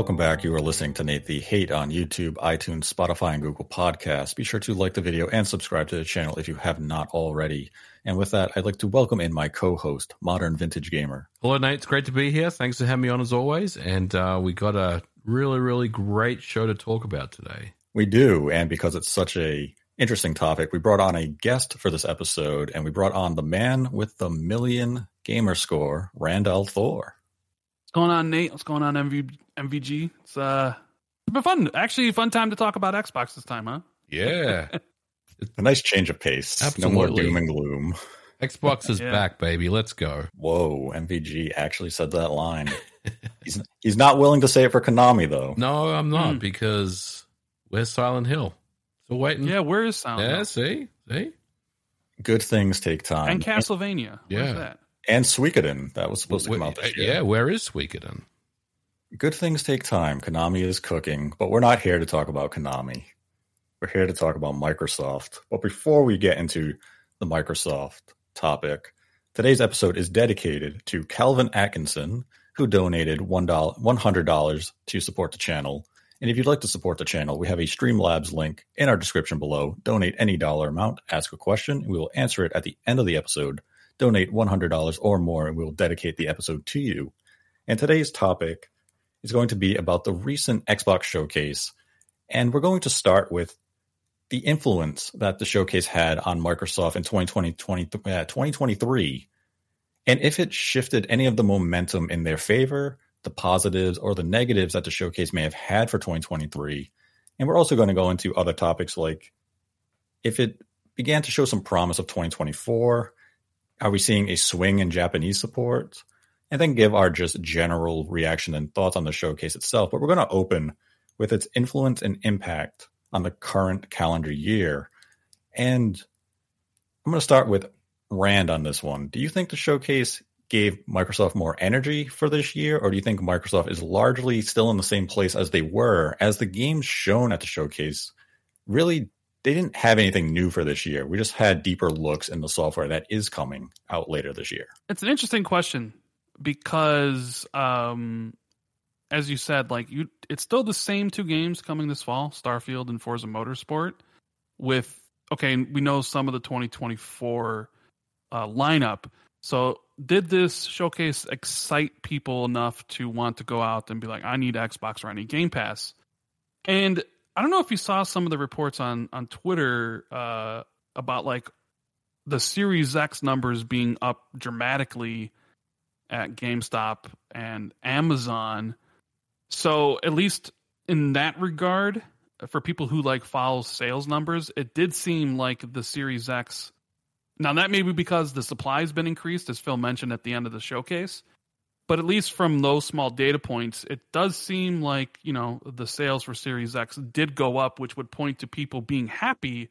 Welcome back. You are listening to Nate the Hate on YouTube, iTunes, Spotify, and Google Podcasts. Be sure to like the video and subscribe to the channel if you have not already. And with that, I'd like to welcome in my co-host, Modern Vintage Gamer. Hello, Nate. It's great to be here. Thanks for having me on as always. And uh, we got a really, really great show to talk about today. We do, and because it's such a interesting topic, we brought on a guest for this episode, and we brought on the man with the million gamer score, Rand al Thor. What's going on, Nate? What's going on, MV, MVG? It's uh, it's been fun. Actually, fun time to talk about Xbox this time, huh? Yeah. A nice change of pace. Absolutely. No more doom and gloom. Xbox is Yeah. back, baby. Let's go. Whoa, MVG actually said that line. he's he's not willing to say it for Konami though. No, I'm not Hmm. because where's Silent Hill? Still waiting. Yeah, where is Sound? Yeah, see? See? Good things take time. and Castlevania. Where's Yeah. that? And Suikoden that was supposed to come out this year. Yeah, where is Suikoden? Good things take time. Konami is cooking, but we're not here to talk about Konami. We're here to talk about Microsoft. But before we get into the Microsoft topic, today's episode is dedicated to Calvin Atkinson, who donated $1, $100 to support the channel. And if you'd like to support the channel, we have a Streamlabs link in our description below. Donate any dollar amount, ask a question, and we will answer it at the end of the episode. Donate $100 or more, and we will dedicate the episode to you. And today's topic is going to be about the recent Xbox showcase. And we're going to start with the influence that the showcase had on Microsoft in 2020, 20, uh, 2023 and if it shifted any of the momentum in their favor, the positives or the negatives that the showcase may have had for 2023. And we're also going to go into other topics like if it began to show some promise of 2024, are we seeing a swing in Japanese support? And then give our just general reaction and thoughts on the showcase itself. But we're going to open with its influence and impact on the current calendar year. And I'm going to start with Rand on this one. Do you think the showcase gave Microsoft more energy for this year, or do you think Microsoft is largely still in the same place as they were, as the games shown at the showcase really they didn't have anything new for this year. We just had deeper looks in the software that is coming out later this year. It's an interesting question because, um, as you said, like you, it's still the same two games coming this fall: Starfield and Forza Motorsport. With okay, we know some of the 2024 uh, lineup. So, did this showcase excite people enough to want to go out and be like, "I need Xbox or I need Game Pass"? And I don't know if you saw some of the reports on on Twitter uh, about like the Series X numbers being up dramatically at GameStop and Amazon. So at least in that regard, for people who like follow sales numbers, it did seem like the Series X. Now that may be because the supply has been increased, as Phil mentioned at the end of the showcase. But at least from those small data points, it does seem like you know the sales for Series X did go up, which would point to people being happy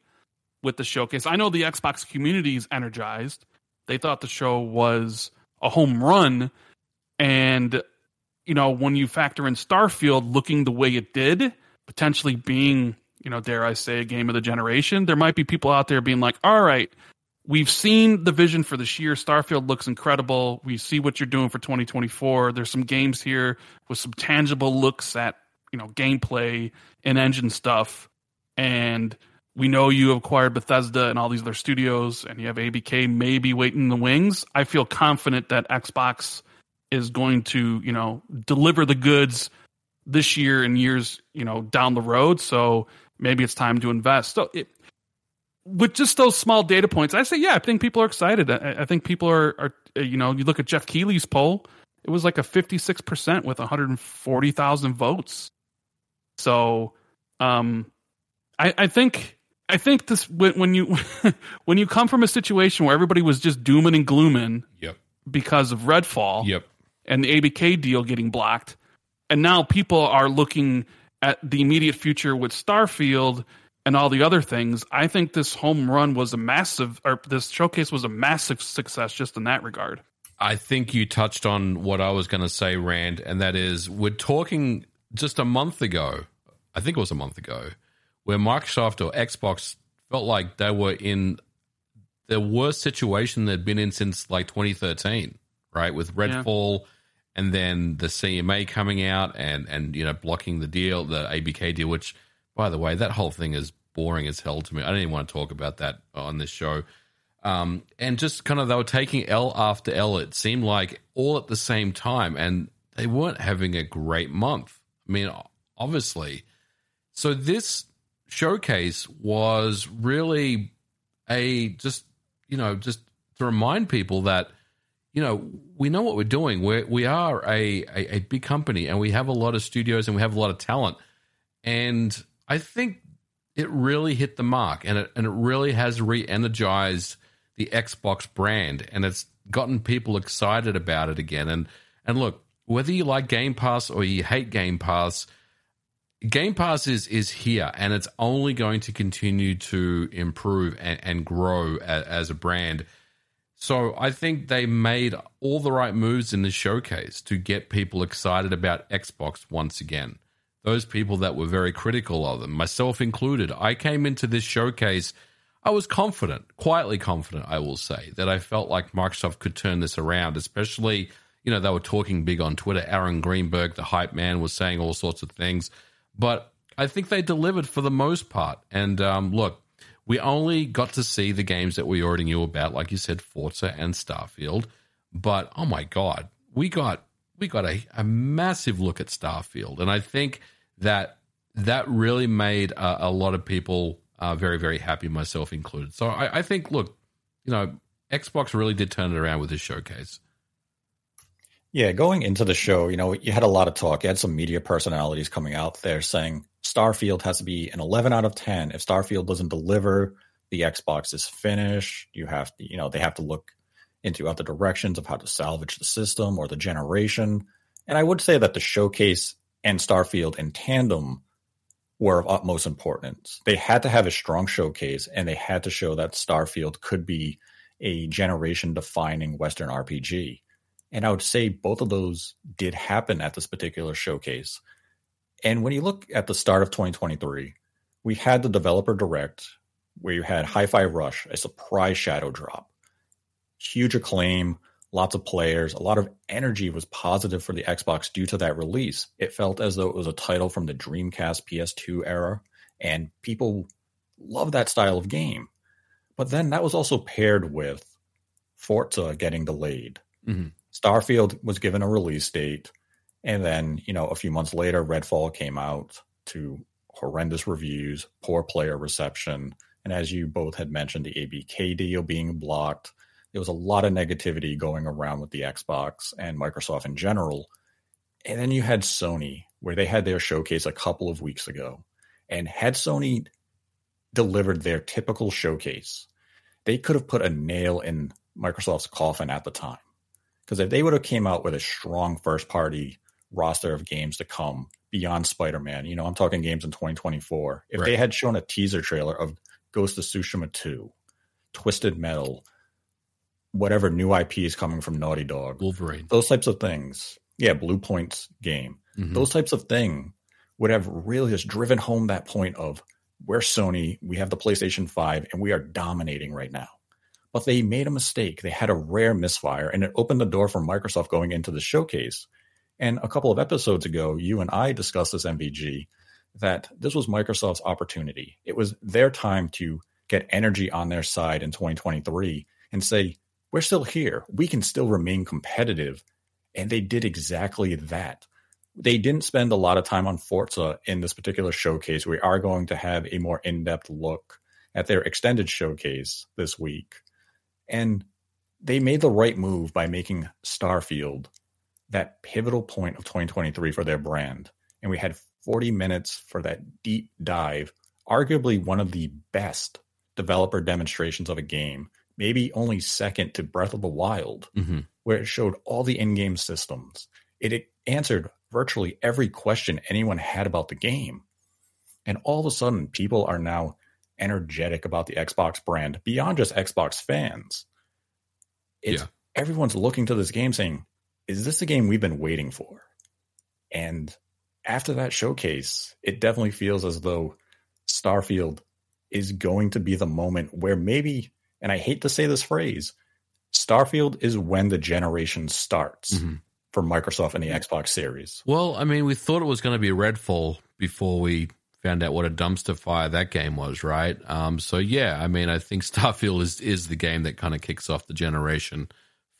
with the showcase. I know the Xbox community is energized. They thought the show was a home run. And, you know, when you factor in Starfield looking the way it did, potentially being, you know, dare I say, a game of the generation, there might be people out there being like, all right, we've seen the vision for this year. Starfield looks incredible. We see what you're doing for 2024. There's some games here with some tangible looks at, you know, gameplay and engine stuff. And we know you acquired Bethesda and all these other studios, and you have ABK maybe waiting in the wings. I feel confident that Xbox is going to, you know, deliver the goods this year and years, you know, down the road. So maybe it's time to invest. So it, with just those small data points, I say, yeah, I think people are excited. I, I think people are, are, uh, you know, you look at Geoff Keighley's poll, it was like a 56% with 140,000 votes. So, um, I, I think I think this when, when you when you come from a situation where everybody was just dooming and glooming Yep. because of Redfall Yep. and the ABK deal getting blocked, and now people are looking at the immediate future with Starfield and all the other things. I think this home run was a massive, or this showcase was a massive success just in that regard. I think you touched on what I was going to say, Rand, and that is we're talking just a month ago. I think it was a month ago, where Microsoft or Xbox felt like they were in the worst situation they'd been in since like 2013, right? With Redfall and then the CMA coming out and and you know blocking the deal, the ABK deal, which by the way, that whole thing is boring as hell to me. I don't even want to talk about that on this show. Um, and just kind of they were taking L after L. It seemed like all at the same time, and they weren't having a great month. I mean, obviously. So this showcase was really a just you know just to remind people that you know we know what we're doing. We we are a, a, a big company, and we have a lot of studios, and we have a lot of talent. And I think it really hit the mark, and it and it really has re-energized the Xbox brand, and it's gotten people excited about it again. And and look, whether you like Game Pass or you hate Game Pass, Game Pass is is here, and it's only going to continue to improve and, and grow as, as a brand. So I think they made all the right moves in the showcase to get people excited about Xbox once again. Those people that were very critical of them, myself included, I came into this showcase. I was confident, quietly confident, I will say, that I felt like Microsoft could turn this around, especially, you know, they were talking big on Twitter. Aaron Greenberg, the hype man, was saying all sorts of things. But I think they delivered for the most part. And um, look, we only got to see the games that we already knew about, like you said, Forza and Starfield. But oh my God, we got we got a, a massive look at Starfield, and I think that that really made a, a lot of people uh, very very happy, myself included. So I, I think, look, you know, Xbox really did turn it around with this showcase. Yeah, going into the show, you know, you had a lot of talk. You had some media personalities coming out there saying Starfield has to be an 11 out of 10. If Starfield doesn't deliver, the Xbox is finished. You have to, you know, they have to look into other directions of how to salvage the system or the generation. And I would say that the showcase and Starfield in tandem were of utmost importance. They had to have a strong showcase and they had to show that Starfield could be a generation defining Western RPG. And I would say both of those did happen at this particular showcase. And when you look at the start of 2023, we had the developer direct where you had Hi Fi Rush, a surprise shadow drop, huge acclaim, lots of players, a lot of energy was positive for the Xbox due to that release. It felt as though it was a title from the Dreamcast PS2 era, and people love that style of game. But then that was also paired with Forza getting delayed. Mm-hmm. Starfield was given a release date, and then you know a few months later, Redfall came out to horrendous reviews, poor player reception, and as you both had mentioned, the ABK deal being blocked. There was a lot of negativity going around with the Xbox and Microsoft in general. And then you had Sony, where they had their showcase a couple of weeks ago. And had Sony delivered their typical showcase, they could have put a nail in Microsoft's coffin at the time. Because if they would have came out with a strong first party roster of games to come beyond Spider-Man, you know, I'm talking games in 2024. If right. they had shown a teaser trailer of Ghost of Tsushima 2, Twisted Metal, whatever new IP is coming from Naughty Dog, Wolverine, those types of things. Yeah, Bluepoint's game. Mm-hmm. Those types of thing would have really just driven home that point of we're Sony, we have the PlayStation 5, and we are dominating right now. But they made a mistake. They had a rare misfire, and it opened the door for Microsoft going into the showcase. And a couple of episodes ago, you and I discussed this MVG that this was Microsoft's opportunity. It was their time to get energy on their side in 2023 and say, we're still here. We can still remain competitive. And they did exactly that. They didn't spend a lot of time on Forza in this particular showcase. We are going to have a more in depth look at their extended showcase this week. And they made the right move by making Starfield that pivotal point of 2023 for their brand. And we had 40 minutes for that deep dive, arguably one of the best developer demonstrations of a game, maybe only second to Breath of the Wild, mm-hmm. where it showed all the in game systems. It, it answered virtually every question anyone had about the game. And all of a sudden, people are now energetic about the Xbox brand beyond just Xbox fans. It's yeah. everyone's looking to this game saying, is this the game we've been waiting for? And after that showcase, it definitely feels as though Starfield is going to be the moment where maybe, and I hate to say this phrase, Starfield is when the generation starts. Mm-hmm. for Microsoft and the Xbox Series. Well, I mean, we thought it was going to be Redfall before we found out what a dumpster fire that game was, right? Um, so yeah, I mean, I think Starfield is is the game that kind of kicks off the generation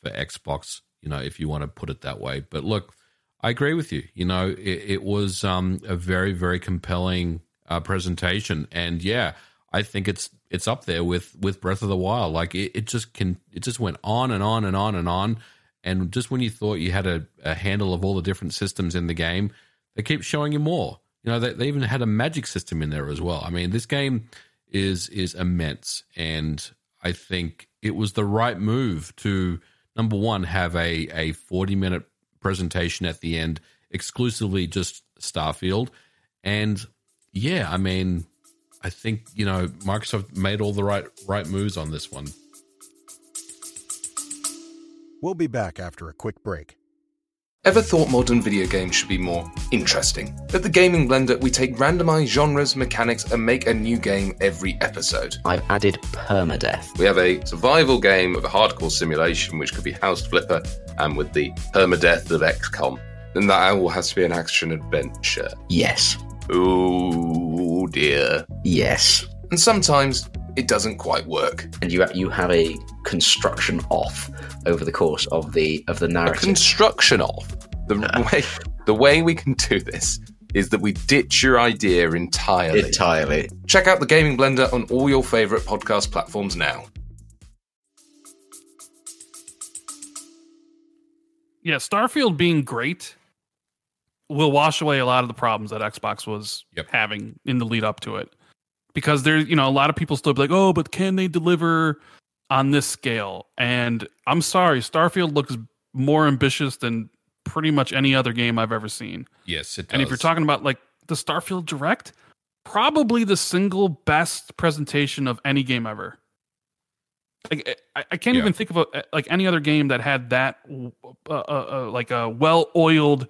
for Xbox. You know, if you want to put it that way. But look, I agree with you. You know, it, it was um, a very very compelling uh, presentation, and yeah, I think it's it's up there with with Breath of the Wild. Like it, it just can it just went on and on and on and on. And just when you thought you had a, a handle of all the different systems in the game, they keep showing you more. You know, they, they even had a magic system in there as well. I mean, this game is is immense, and I think it was the right move to number one have a a forty minute presentation at the end exclusively just Starfield, and yeah, I mean, I think you know Microsoft made all the right right moves on this one. We'll be back after a quick break. Ever thought modern video games should be more interesting? At the Gaming Blender, we take randomized genres, mechanics, and make a new game every episode. I've added permadeath. We have a survival game of a hardcore simulation, which could be House Flipper, and with the permadeath of XCOM. Then that all has to be an action adventure. Yes. Oh dear. Yes. And sometimes it doesn't quite work. And you you have a construction off over the course of the of the A narrative. construction off. the way the way we can do this is that we ditch your idea entirely. Entirely. Check out the Gaming Blender on all your favorite podcast platforms now. Yeah, Starfield being great will wash away a lot of the problems that Xbox was Yep. having in the lead up to it. Because there's, you know, a lot of people still be like, "Oh, but can they deliver on this scale?" And I'm sorry, Starfield looks more ambitious than pretty much any other game I've ever seen. Yes, it does. And if you're talking about like the Starfield Direct, probably the single best presentation of any game ever. Like I, I can't Yeah. even think of a, like any other game that had that uh, uh, uh, like a well-oiled,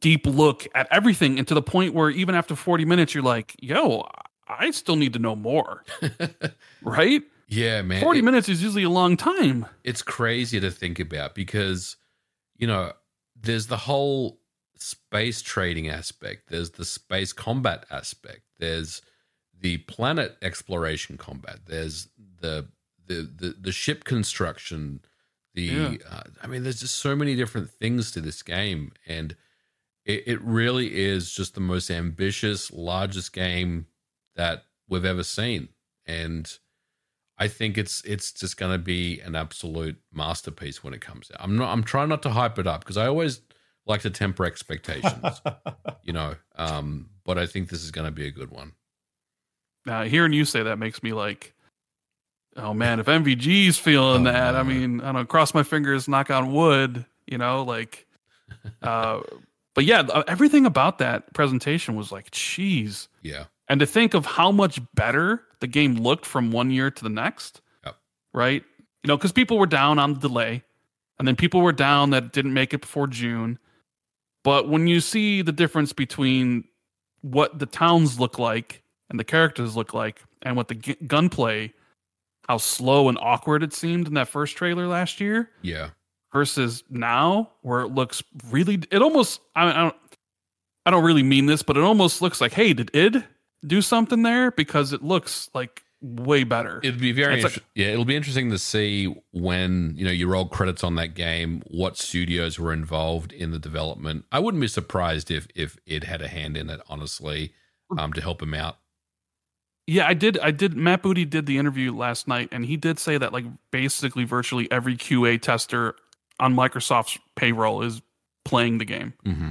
deep look at everything, and to the point where even after 40 minutes, you're like, "Yo, I still need to know more." right? yeah, man, 40 it- minutes is usually a long time. it's crazy to think about because you know there's the whole space trading aspect there's the space combat aspect there's the planet exploration combat there's the the the, the ship construction the Yeah. uh, i mean there's just so many different things to this game and it, it really is just the most ambitious largest game that we've ever seen and I think it's it's just going to be an absolute masterpiece when it comes out. I'm not. I'm trying not to hype it up because I always like to temper expectations, you know. Um, but I think this is going to be a good one. Now, hearing you say that makes me like, oh man, if MVG's feeling Oh, that, I mean, I don't know, cross my fingers, knock on wood, you know, like, uh, but yeah, uh, everything about that presentation was like, cheese. Yeah, And to think of how much better the game looked from one year to the next, Yep. right? You know, because people were down on the delay, and then people were down that didn't make it before June. But when you see the difference between what the towns look like and the characters look like, and what the g- gunplay, how slow and awkward it seemed in that first trailer last year yeah, versus now, where it looks really, it almost, I, I don't, I don't really mean this, but it almost looks like, hey, did id do something there? Because it looks like way better. it'd be very like- yeah. It'll be interesting to see when you know you roll credits on that game, what studios were involved in the development. I wouldn't be surprised if if it had a hand in it, honestly, um, to help him out. Yeah, I did. I did. Matt Booty did the interview last night, and he did say that like basically virtually every QA tester on Microsoft's payroll is playing the game. hmm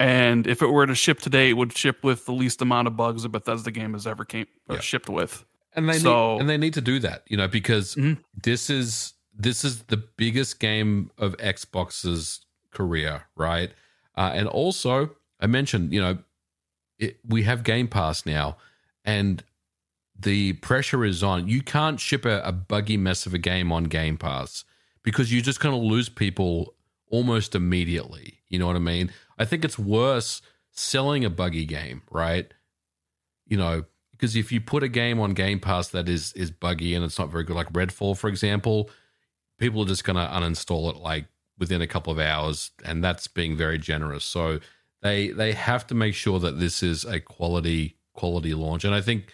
And if it were to ship today, it would ship with the least amount of bugs a Bethesda game has ever came Yeah. shipped with. and they So- need, and they need to do that, you know, because Mhm. this is this is the biggest game of Xbox's career, right? Uh, and also, I mentioned, you know, it, we have Game Pass now, and the pressure is on. You can't ship a, a buggy mess of a game on Game Pass because you're just going to lose people almost immediately. You know what I mean? I think it's worse selling a buggy game, right? You know, because if you put a game on Game Pass that is is buggy and it's not very good, like Redfall, for example, people are just going to uninstall it like within a couple of hours, and that's being very generous. So they they have to make sure that this is a quality quality launch, and I think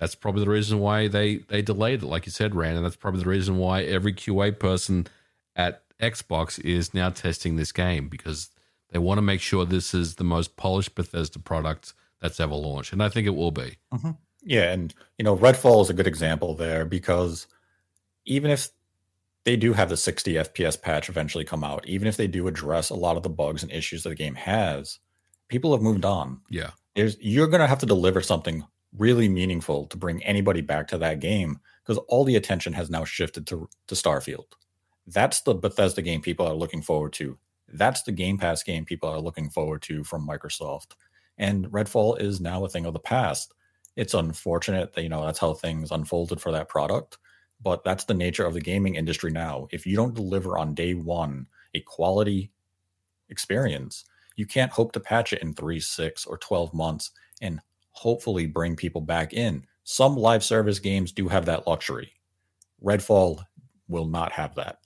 that's probably the reason why they they delayed it, like you said, Rand, and that's probably the reason why every QA person at Xbox is now testing this game because they want to make sure this is the most polished Bethesda product that's ever launched, and I think it will be. Mm-hmm. Yeah, and you know, Redfall is a good example there because even if they do have the 60 FPS patch eventually come out, even if they do address a lot of the bugs and issues that the game has, people have moved on. Yeah. There's you're gonna have to deliver something really meaningful to bring anybody back to that game because all the attention has now shifted to, to Starfield. That's the Bethesda game people are looking forward to. That's the Game Pass game people are looking forward to from Microsoft. And Redfall is now a thing of the past. It's unfortunate that, you know, that's how things unfolded for that product, but that's the nature of the gaming industry now. If you don't deliver on day one a quality experience, you can't hope to patch it in three, six, or 12 months and hopefully bring people back in. Some live service games do have that luxury. Redfall will not have that.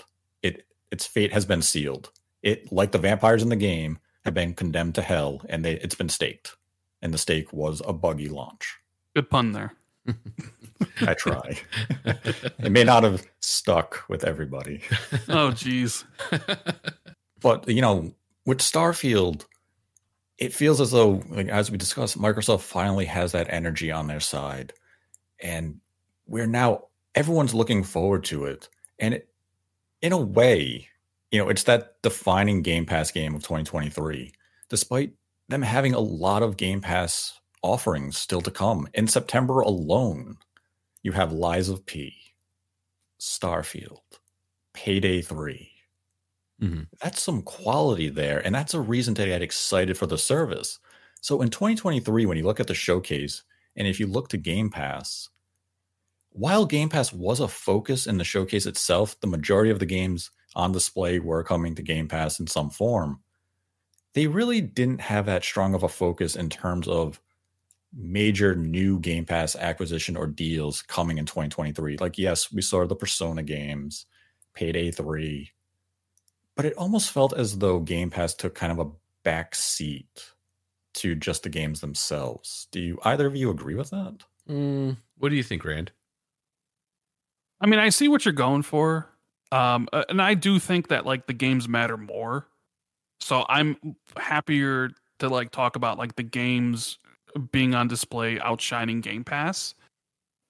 It its fate has been sealed. It like the vampires in the game have been condemned to hell and they, it's been staked. And the stake was a buggy launch. Good pun there. I try. it may not have stuck with everybody. Oh geez. but you know, with Starfield, it feels as though, like, as we discussed, Microsoft finally has that energy on their side, and we're now everyone's looking forward to it. And it, in a way, you know, it's that defining Game Pass game of 2023. Despite them having a lot of Game Pass offerings still to come in September alone, you have Lies of P, Starfield, Payday 3 Mm-hmm. That's some quality there. And that's a reason to get excited for the service. So in 2023, when you look at the showcase, and if you look to Game Pass, while Game Pass was a focus in the showcase itself, the majority of the games on display were coming to Game Pass in some form. They really didn't have that strong of a focus in terms of major new Game Pass acquisition or deals coming in 2023. Like, yes, we saw the Persona games, Payday 3, but it almost felt as though Game Pass took kind of a back seat to just the games themselves. Do you either of you agree with that? Mm, what do you think, Rand? I mean, I see what you're going for. Um, uh, and I do think that like the games matter more. So I'm happier to like talk about like the games being on display outshining Game Pass.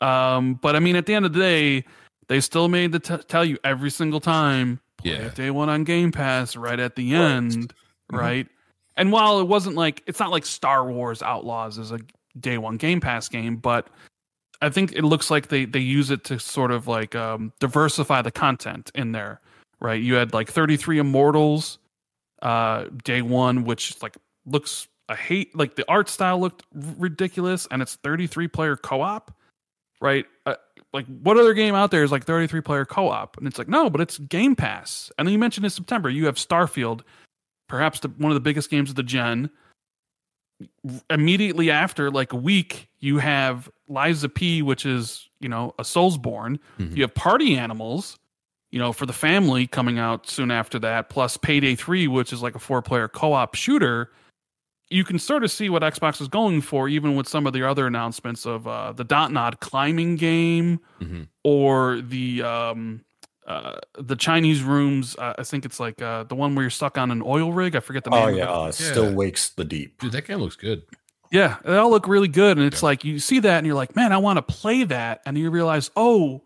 Um, but I mean, at the end of the day, they still made the t- tell you every single time play Yeah. day one on Game Pass right at the Right. end, Mhm. right? And while it wasn't like it's not like Star Wars Outlaws is a day one Game Pass game, but I think it looks like they they use it to sort of like um, diversify the content in there, right? You had like 33 Immortals, uh, day one, which like looks I hate like the art style looked ridiculous, and it's 33 player co op, right? Like what other game out there is like 33 player co op? And it's like no, but it's Game Pass. And then you mentioned in September you have Starfield, perhaps the, one of the biggest games of the gen. Immediately after, like a week, you have Lies of P, which is you know a Soulsborne. Mhm. You have Party Animals, you know, for the family coming out soon after that. Plus Payday Three, which is like a four player co op shooter. You can sort of see what Xbox is going for, even with some of the other announcements of uh, the Don't Nod climbing game Mhm. or the um, uh, the Chinese rooms. Uh, I think it's like uh, the one where you're stuck on an oil rig. I forget the name. Oh of yeah, it. uh, still wakes the deep. Dude, that game looks good. Yeah, they all look really good, and it's Yeah. like you see that, and you're like, man, I want to play that, and you realize, oh,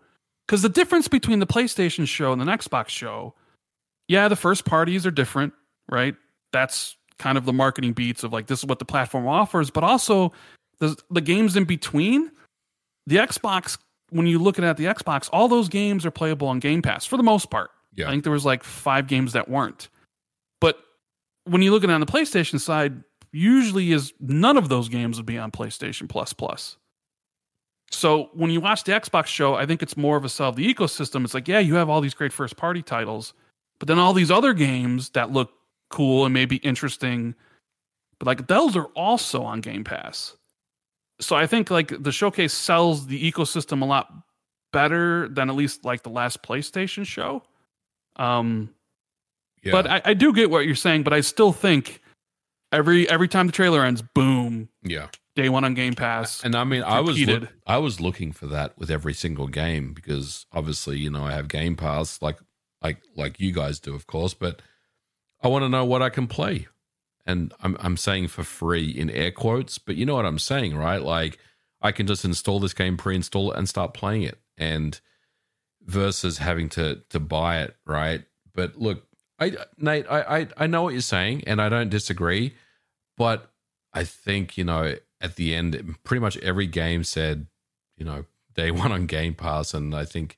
because the difference between the PlayStation show and the Xbox show, yeah, the first parties are different, right? That's kind of the marketing beats of like this is what the platform offers, but also the the games in between. The Xbox, when you look at the Xbox, all those games are playable on Game Pass for the most part. Yeah. I think there was like five games that weren't. But when you look at it on the PlayStation side, usually is none of those games would be on PlayStation Plus Plus. So when you watch the Xbox show, I think it's more of a sell of the ecosystem. It's like, yeah, you have all these great first party titles, but then all these other games that look cool and maybe interesting, but like those are also on Game Pass. So I think like the showcase sells the ecosystem a lot better than at least like the last PlayStation show. Um Yeah. But I, I do get what you're saying, but I still think every every time the trailer ends, boom, yeah. day one on Game Pass. And I mean, I was look, I was looking for that with every single game because obviously, you know, I have Game Pass like like like you guys do, of course, but I want to know what I can play. And I'm I'm saying for free in air quotes, but you know what I'm saying, right? Like I can just install this game, pre-install it, and start playing it. And versus having to to buy it, right? But look, I Nate, I I, I know what you're saying, and I don't disagree, but I think you know at the end, pretty much every game said, you know, day one on Game Pass, and I think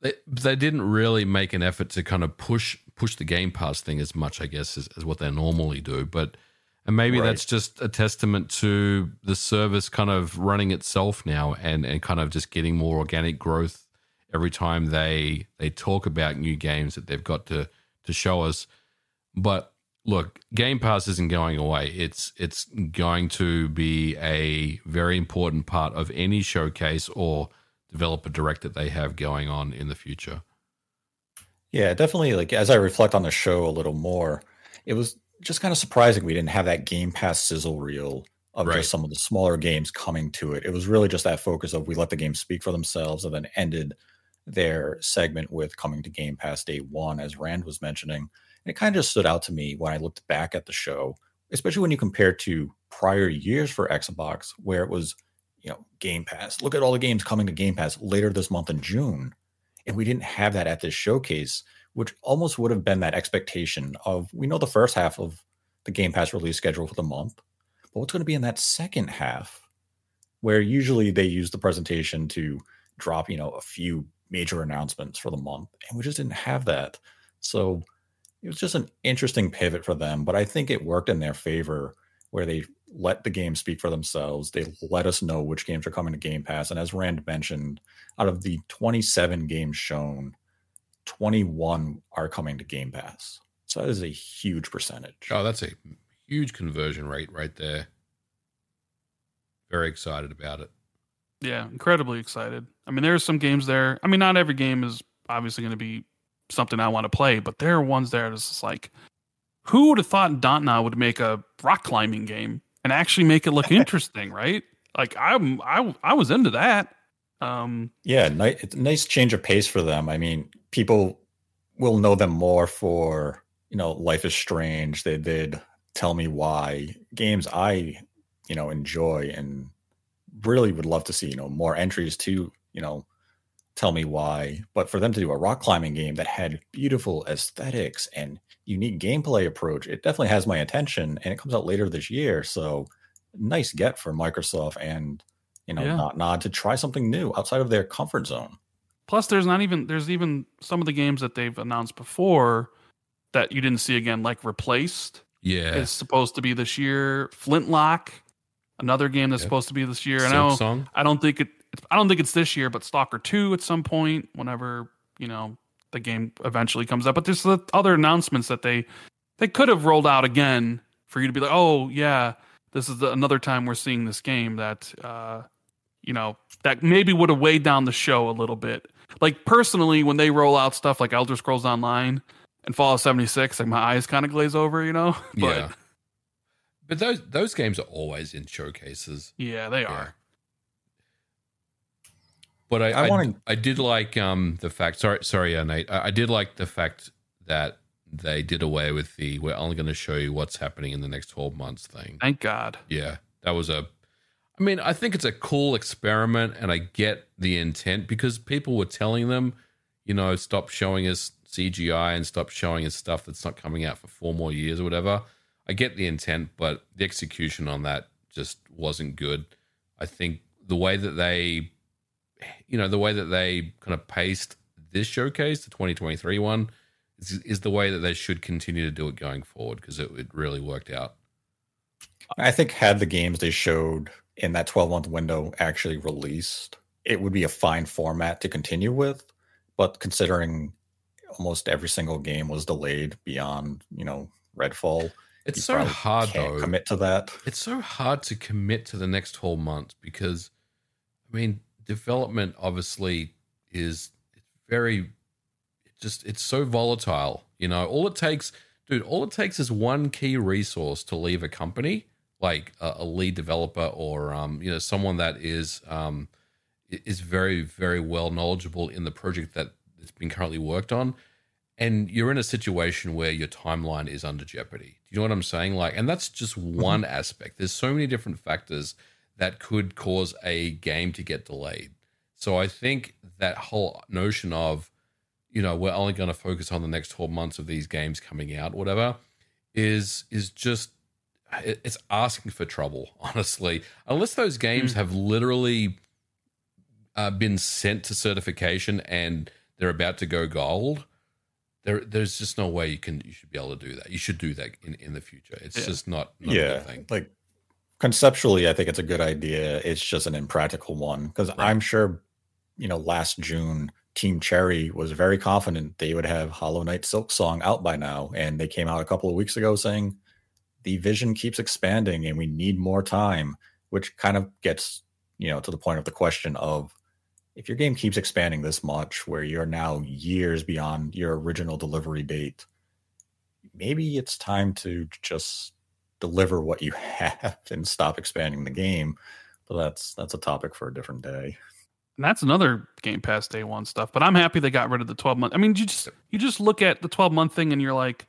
they they didn't really make an effort to kind of push push the Game Pass thing as much, I guess, as, as what they normally do. But and maybe Right. that's just a testament to the service kind of running itself now, and and kind of just getting more organic growth every time they they talk about new games that they've got to to show us. But look, Game Pass isn't going away. It's it's going to be a very important part of any showcase or developer direct that they have going on in the future. Yeah, definitely. Like as I reflect on the show a little more, it was just kind of surprising we didn't have that Game Pass sizzle reel of Right. just some of the smaller games coming to it. It was really just that focus of we let the games speak for themselves, and then ended their segment with coming to Game Pass day one, as Rand was mentioning. And it kind of just stood out to me when I looked back at the show, especially when you compare to prior years for Xbox, where it was, you know, Game Pass. Look at all the games coming to Game Pass later this month in June and we didn't have that at this showcase, which almost would have been that expectation of we know the first half of the Game Pass release schedule for the month, but what's going to be in that second half, where usually they use the presentation to drop, you know, a few major announcements for the month, and we just didn't have that. So it was just an interesting pivot for them, but I think it worked in their favor where they let the games speak for themselves. They let us know which games are coming to Game Pass. And as Rand mentioned, out of the 27 games shown, 21 are coming to Game Pass. So that is a huge percentage. Oh, that's a huge conversion rate right there. Very excited about it. Yeah, incredibly excited. I mean, there's some games there. I mean, not every game is obviously going to be something I want to play, but there are ones there that's just like, who would have thought Don't Nod would make a rock climbing game and actually make it look interesting, right? Like I'm, I, I was into that. Um, Yeah, ni- it's a nice change of pace for them. I mean, people will know them more for, you know, Life is Strange. They did Tell Me Why games I, you know, enjoy and really would love to see, you know, more entries to, you know, Tell Me Why. But for them to do a rock climbing game that had beautiful aesthetics and unique gameplay approach, it definitely has my attention and it comes out later this year. So nice get for Microsoft and you know, Yeah. Don't Nod to try something new outside of their comfort zone. plus, there's not even there's even some of the games that they've announced before that you didn't see again, like Replaced Yeah. is supposed to be this year. Flintlock, another game that's Yep. supposed to be this year. I Silk know I don't think it. I don't think it's this year, but Stalker Two at some point, whenever you know the game eventually comes up. But there's the other announcements that they they could have rolled out again for you to be like, oh yeah, this is the, another time we're seeing this game that uh, you know that maybe would have weighed down the show a little bit. Like personally, when they roll out stuff like Elder Scrolls Online and Fallout 76, like my eyes kind of glaze over, you know. But yeah. But those those games are always in showcases. yeah, they Yeah. are. But I, I I, wanna- I did like um the fact. Sorry, sorry, uh, Nate. I, I did like the fact that they did away with the "we're only going to show you what's happening in the next twelve months" thing. Thank God. Yeah, that was a. I mean, I think it's a cool experiment, and I get the intent because people were telling them, you know, stop showing us CGI and stop showing us stuff that's not coming out for four more years or whatever. I get the intent, but the execution on that just wasn't good. I think the way that they, you know, the way that they kind of paced this showcase, the 2023 one, is, is the way that they should continue to do it going forward because it, it really worked out. I think had the games they showed in that 12 month window actually released, it would be a fine format to continue with. But considering almost every single game was delayed beyond, you know, Redfall, It's so hard though. commit to that. It's so hard to commit to the next whole month because, I mean, development obviously is very, just it's so volatile. You know, all it takes, dude, all it takes is one key resource to leave a company, like a, a lead developer or um, you know, someone that is um is very very well knowledgeable in the project that it's been currently worked on and you're in a situation where your timeline is under jeopardy. Do you know what I'm saying? Like, and that's just one mm-hmm. aspect. There's so many different factors that could cause a game to get delayed. So I think that whole notion of, you know, we're only going to focus on the next 12 months of these games coming out, whatever, is is just it's asking for trouble, honestly. Unless those games mm. have literally uh, been sent to certification and they're about to go gold, there there's just no way you can you should be able to do that. You should do that in, in the future. It's yeah. just not, not yeah, Like conceptually, I think it's a good idea. It's just an impractical one because right. I'm sure, you know, last June, Team Cherry was very confident they would have Hollow Knight Silksong out by now, and they came out a couple of weeks ago saying the vision keeps expanding and we need more time, which kind of gets you know to the point of the question of if your game keeps expanding this much where you're now years beyond your original delivery date maybe it's time to just deliver what you have and stop expanding the game. But that's that's a topic for a different day. And that's another game pass day one stuff but i'm happy they got rid of the 12 month i mean you just you just look at the 12 month thing and you're like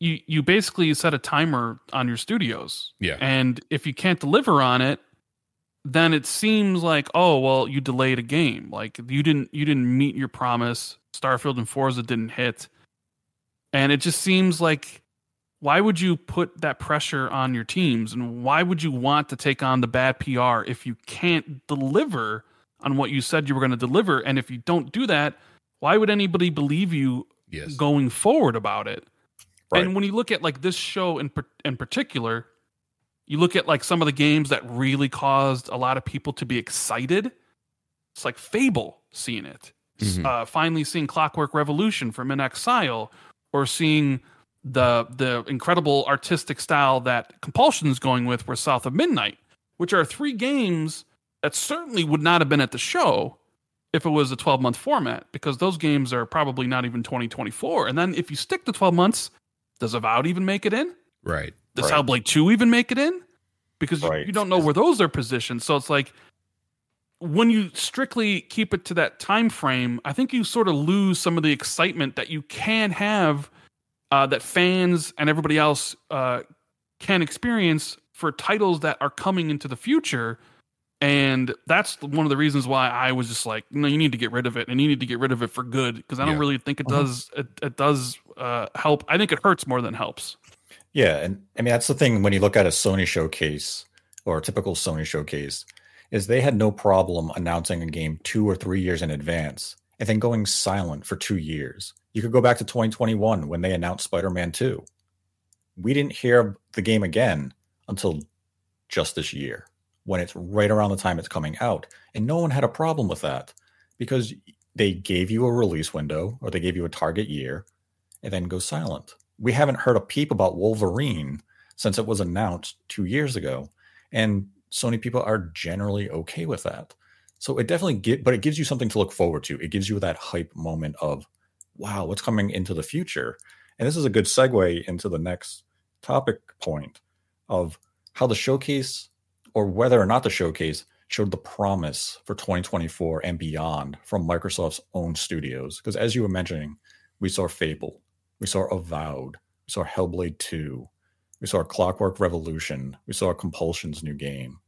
you you basically set a timer on your studios. Yeah. And if you can't deliver on it then it seems like oh well you delayed a game. Like you didn't you didn't meet your promise. Starfield and forza didn't hit. And it just seems like why would you put that pressure on your teams and why would you want to take on the bad pr if you can't deliver on what you said you were going to deliver and if you don't do that why would anybody believe you yes. going forward about it right. and when you look at like this show in in particular you look at like some of the games that really caused a lot of people to be excited. It's like Fable seeing it, mm-hmm. uh, finally seeing Clockwork Revolution from inXile, or seeing the the incredible artistic style that Compulsion is going with were South of Midnight, which are three games that certainly would not have been at the show if it was a 12 month format because those games are probably not even 2024. And then if you stick to 12 months, does Avowed even make it in? Right. Does right. Hellblade 2 even make it in? Because right. you, you don't know where those are positioned. So it's like when you strictly keep it to that time frame, I think you sort of lose some of the excitement that you can have uh, that fans and everybody else uh, can experience for titles that are coming into the future. And that's one of the reasons why I was just like, no, you need to get rid of it, and you need to get rid of it for good because I don't yeah. really think it uh-huh. does. It, it does uh, help. I think it hurts more than helps. Yeah, and I mean that's the thing when you look at a Sony showcase or a typical Sony showcase is they had no problem announcing a game 2 or 3 years in advance and then going silent for 2 years. You could go back to 2021 when they announced Spider-Man 2. We didn't hear the game again until just this year when it's right around the time it's coming out and no one had a problem with that because they gave you a release window or they gave you a target year and then go silent we haven't heard a peep about Wolverine since it was announced two years ago. And Sony people are generally okay with that. So it definitely get, but it gives you something to look forward to. It gives you that hype moment of, wow, what's coming into the future? And this is a good segue into the next topic point of how the showcase, or whether or not the showcase, showed the promise for 2024 and beyond from Microsoft's own studios. Because as you were mentioning, we saw Fable, we saw Avowed. We saw Hellblade 2. We saw Clockwork Revolution. We saw Compulsion's new game.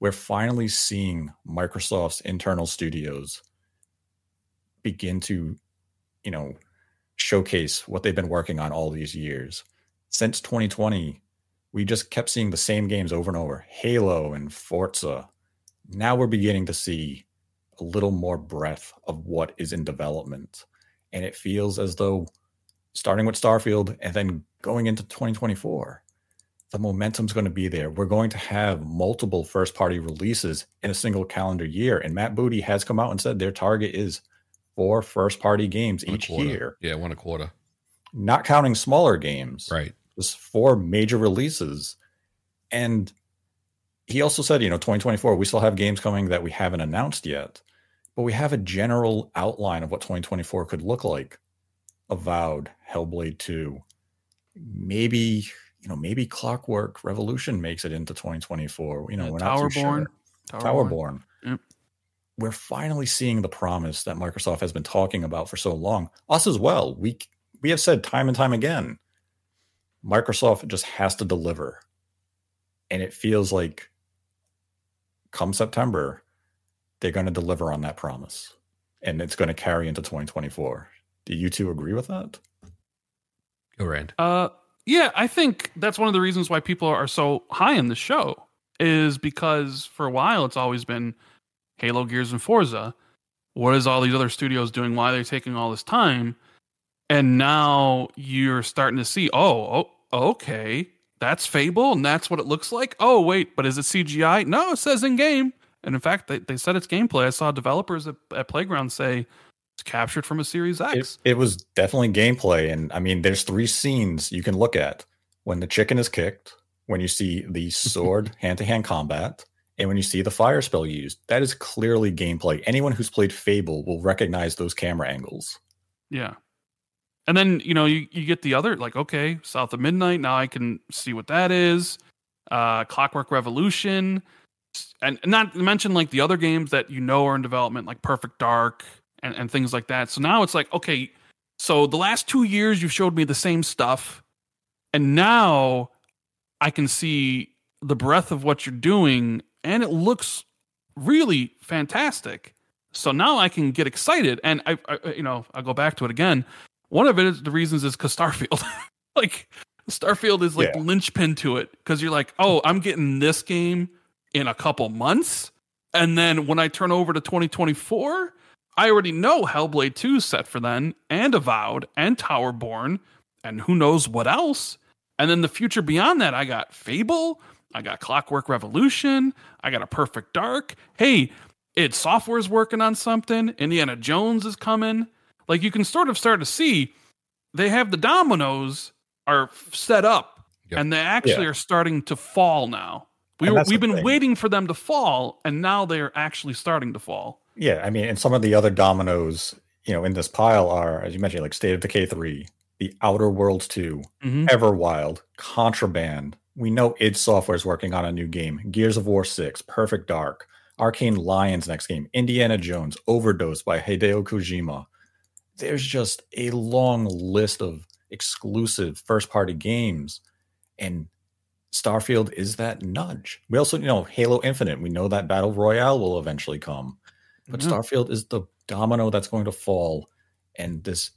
We're finally seeing Microsoft's internal studios begin to, you know, showcase what they've been working on all these years. Since 2020, we just kept seeing the same games over and over Halo and Forza. Now we're beginning to see a little more breadth of what is in development. And it feels as though starting with Starfield and then going into 2024, the momentum's going to be there. We're going to have multiple first party releases in a single calendar year. And Matt Booty has come out and said their target is four first party games one each year. Yeah, one a quarter. Not counting smaller games. Right. Just four major releases. And he also said, you know, 2024, we still have games coming that we haven't announced yet. but we have a general outline of what 2024 could look like. Avowed, Hellblade 2, maybe you know maybe Clockwork Revolution makes it into 2024. You know, Yeah, we're not too Towerborn. sure. Towerborn. Yep. We're finally seeing the promise that Microsoft has been talking about for so long. Us as well. We we have said time and time again, Microsoft just has to deliver, and it feels like come September, they're going to deliver on that promise, and it's going to carry into 2024. Do you two agree with that? Go Rand. Uh, yeah, I think that's one of the reasons why people are so high in the show is because for a while it's always been Halo, Gears, and Forza. What is all these other studios doing? Why are they taking all this time? And now you're starting to see, oh, oh, okay, that's Fable, and that's what it looks like. Oh, wait, but is it CGI? No, it says in game. And in fact, they, they said it's gameplay. I saw developers at, at Playground say it's captured from a Series X. It, it was definitely gameplay, and I mean, there's three scenes you can look at when the chicken is kicked, when you see the sword hand to hand combat, and when you see the fire spell used. That is clearly gameplay. Anyone who's played Fable will recognize those camera angles. Yeah. And then, you know, you, you get the other, like, okay, South of Midnight. Now I can see what that is. Uh, Clockwork Revolution. And not to mention, like, the other games that you know are in development, like Perfect Dark and, and things like that. So now it's like, okay, so the last two years you've showed me the same stuff. And now I can see the breadth of what you're doing. And it looks really fantastic. So now I can get excited. And I, I you know, I'll go back to it again one of it is the reasons is because Starfield. like Starfield is like Yeah. linchpin to it because you're like, oh, I'm getting this game in a couple months, and then when I turn over to 2024, I already know Hellblade 2 is set for then, and Avowed, and Towerborn, and who knows what else. And then the future beyond that, I got Fable, I got Clockwork Revolution, I got a Perfect Dark. Hey, id Software's working on something. Indiana Jones is coming like you can sort of start to see they have the dominoes are set up Yep. and they actually Yeah. are starting to fall now We were, we've been thing. waiting for them to fall and now they're actually starting to fall Yeah, I mean, and some of the other dominoes, you know, in this pile are, as you mentioned, like State of Decay 3, The Outer Worlds 2, Mhm. Everwild, Contraband. We know id Software is working on a new game. Gears of War 6, Perfect Dark, Arkane Lyon's next game, Indiana Jones, Overdose by Hideo Kojima. There's just a long list of exclusive first party games. And Starfield is that nudge. We also, you know, Halo Infinite, we know that Battle Royale will eventually come. But Yeah. Starfield is the domino that's going to fall. And this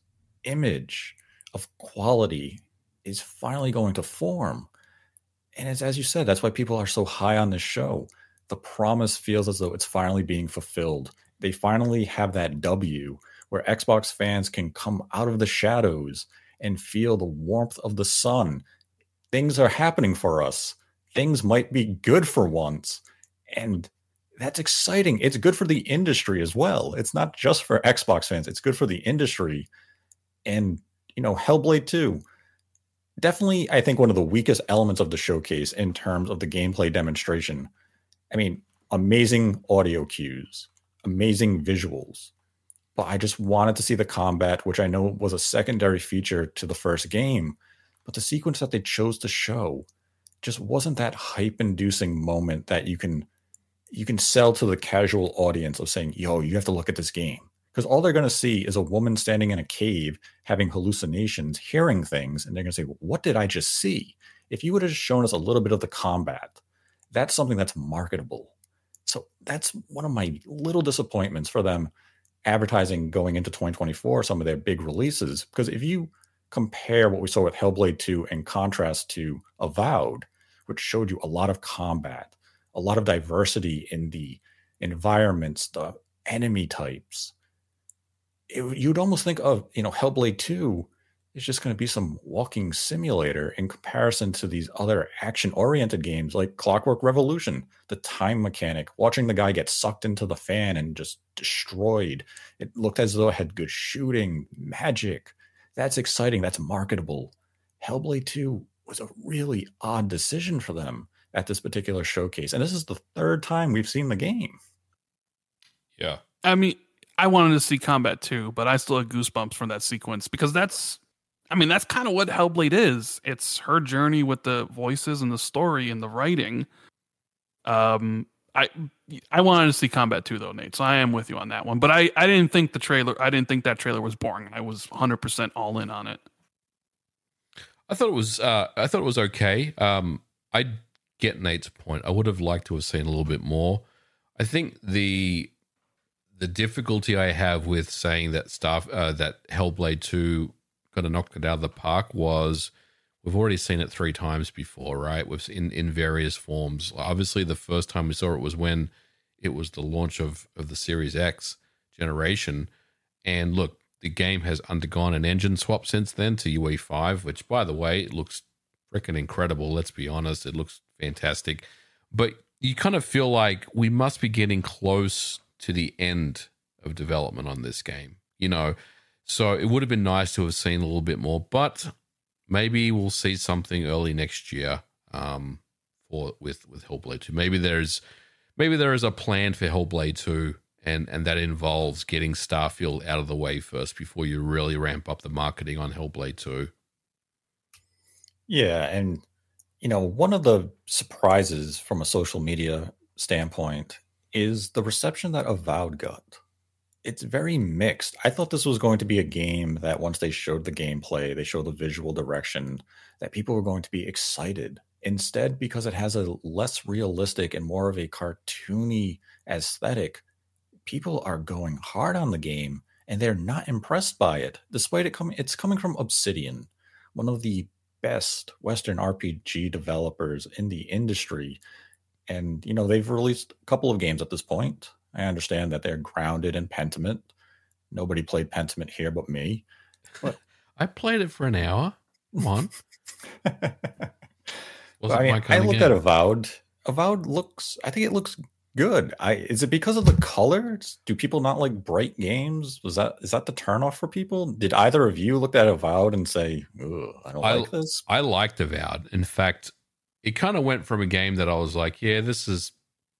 image of quality is finally going to form. And it's, as you said, that's why people are so high on this show. The promise feels as though it's finally being fulfilled. They finally have that W where Xbox fans can come out of the shadows and feel the warmth of the sun. Things are happening for us. Things might be good for once. And that's exciting. It's good for the industry as well. It's not just for Xbox fans, it's good for the industry. And, you know, Hellblade 2, definitely, I think, one of the weakest elements of the showcase in terms of the gameplay demonstration. I mean, amazing audio cues, amazing visuals. But I just wanted to see the combat, which I know was a secondary feature to the first game. But the sequence that they chose to show just wasn't that hype inducing moment that you can you can sell to the casual audience of saying, yo, you have to look at this game. Because all they're going to see is a woman standing in a cave having hallucinations, hearing things, and they're going to say, what did I just see? If you would have shown us a little bit of the combat, that's something that's marketable. So that's one of my little disappointments for them advertising going into 2024, some of their big releases. Because if you compare what we saw with Hellblade 2 in contrast to Avowed, which showed you a lot of combat, a lot of diversity in the environments, the enemy types. It, you'd almost think of, you know, Hellblade 2 is just going to be some walking simulator in comparison to these other action oriented games like Clockwork Revolution, the time mechanic, watching the guy get sucked into the fan and just destroyed. It looked as though it had good shooting, magic. That's exciting. That's marketable. Hellblade 2 was a really odd decision for them at this particular showcase. And this is the third time we've seen the game. Yeah. I mean, I wanted to see combat too, but I still had goosebumps from that sequence because that's I mean, that's kind of what Hellblade is. It's her journey with the voices and the story and the writing. Um, I I wanted to see combat too, though, Nate. So I am with you on that one. But I I didn't think the trailer. I didn't think that trailer was boring. I was 100 percent all in on it. I thought it was. Uh, I thought it was okay. Um, I get Nate's point. I would have liked to have seen a little bit more. I think the the difficulty I have with saying that stuff uh, that Hellblade Two kind of knocked it out of the park was we've already seen it three times before, right? We've in in various forms. Obviously, the first time we saw it was when it was the launch of of the Series X generation, and look, the game has undergone an engine swap since then to UE5, which, by the way, it looks freaking incredible. Let's be honest, it looks fantastic, but you kind of feel like we must be getting close to the end of development on this game. You know, so it would have been nice to have seen a little bit more, but maybe we'll see something early next year um, for with with Hellblade 2. Maybe there's maybe there is a plan for Hellblade 2 and and that involves getting Starfield out of the way first before you really ramp up the marketing on Hellblade 2. Yeah, and you know, one of the surprises from a social media standpoint is the reception that Avowed got it's very mixed. I thought this was going to be a game that once they showed the gameplay, they showed the visual direction, that people were going to be excited. Instead, because it has a less realistic and more of a cartoony aesthetic, people are going hard on the game and they're not impressed by it, despite it coming it's coming from Obsidian, one of the best Western RPG developers in the industry. And you know, they've released a couple of games at this point. I understand that they're grounded in Pentiment. Nobody played Pentiment here but me. But I played it for an hour. Come on. I, mean, I looked at Avowed. Avowed looks. I think it looks good. I is it because of the colors? Do people not like bright games? Was that is that the turnoff for people? Did either of you look at Avowed and say, "I don't I, like this"? I liked Avowed. In fact, it kind of went from a game that I was like, "Yeah, this is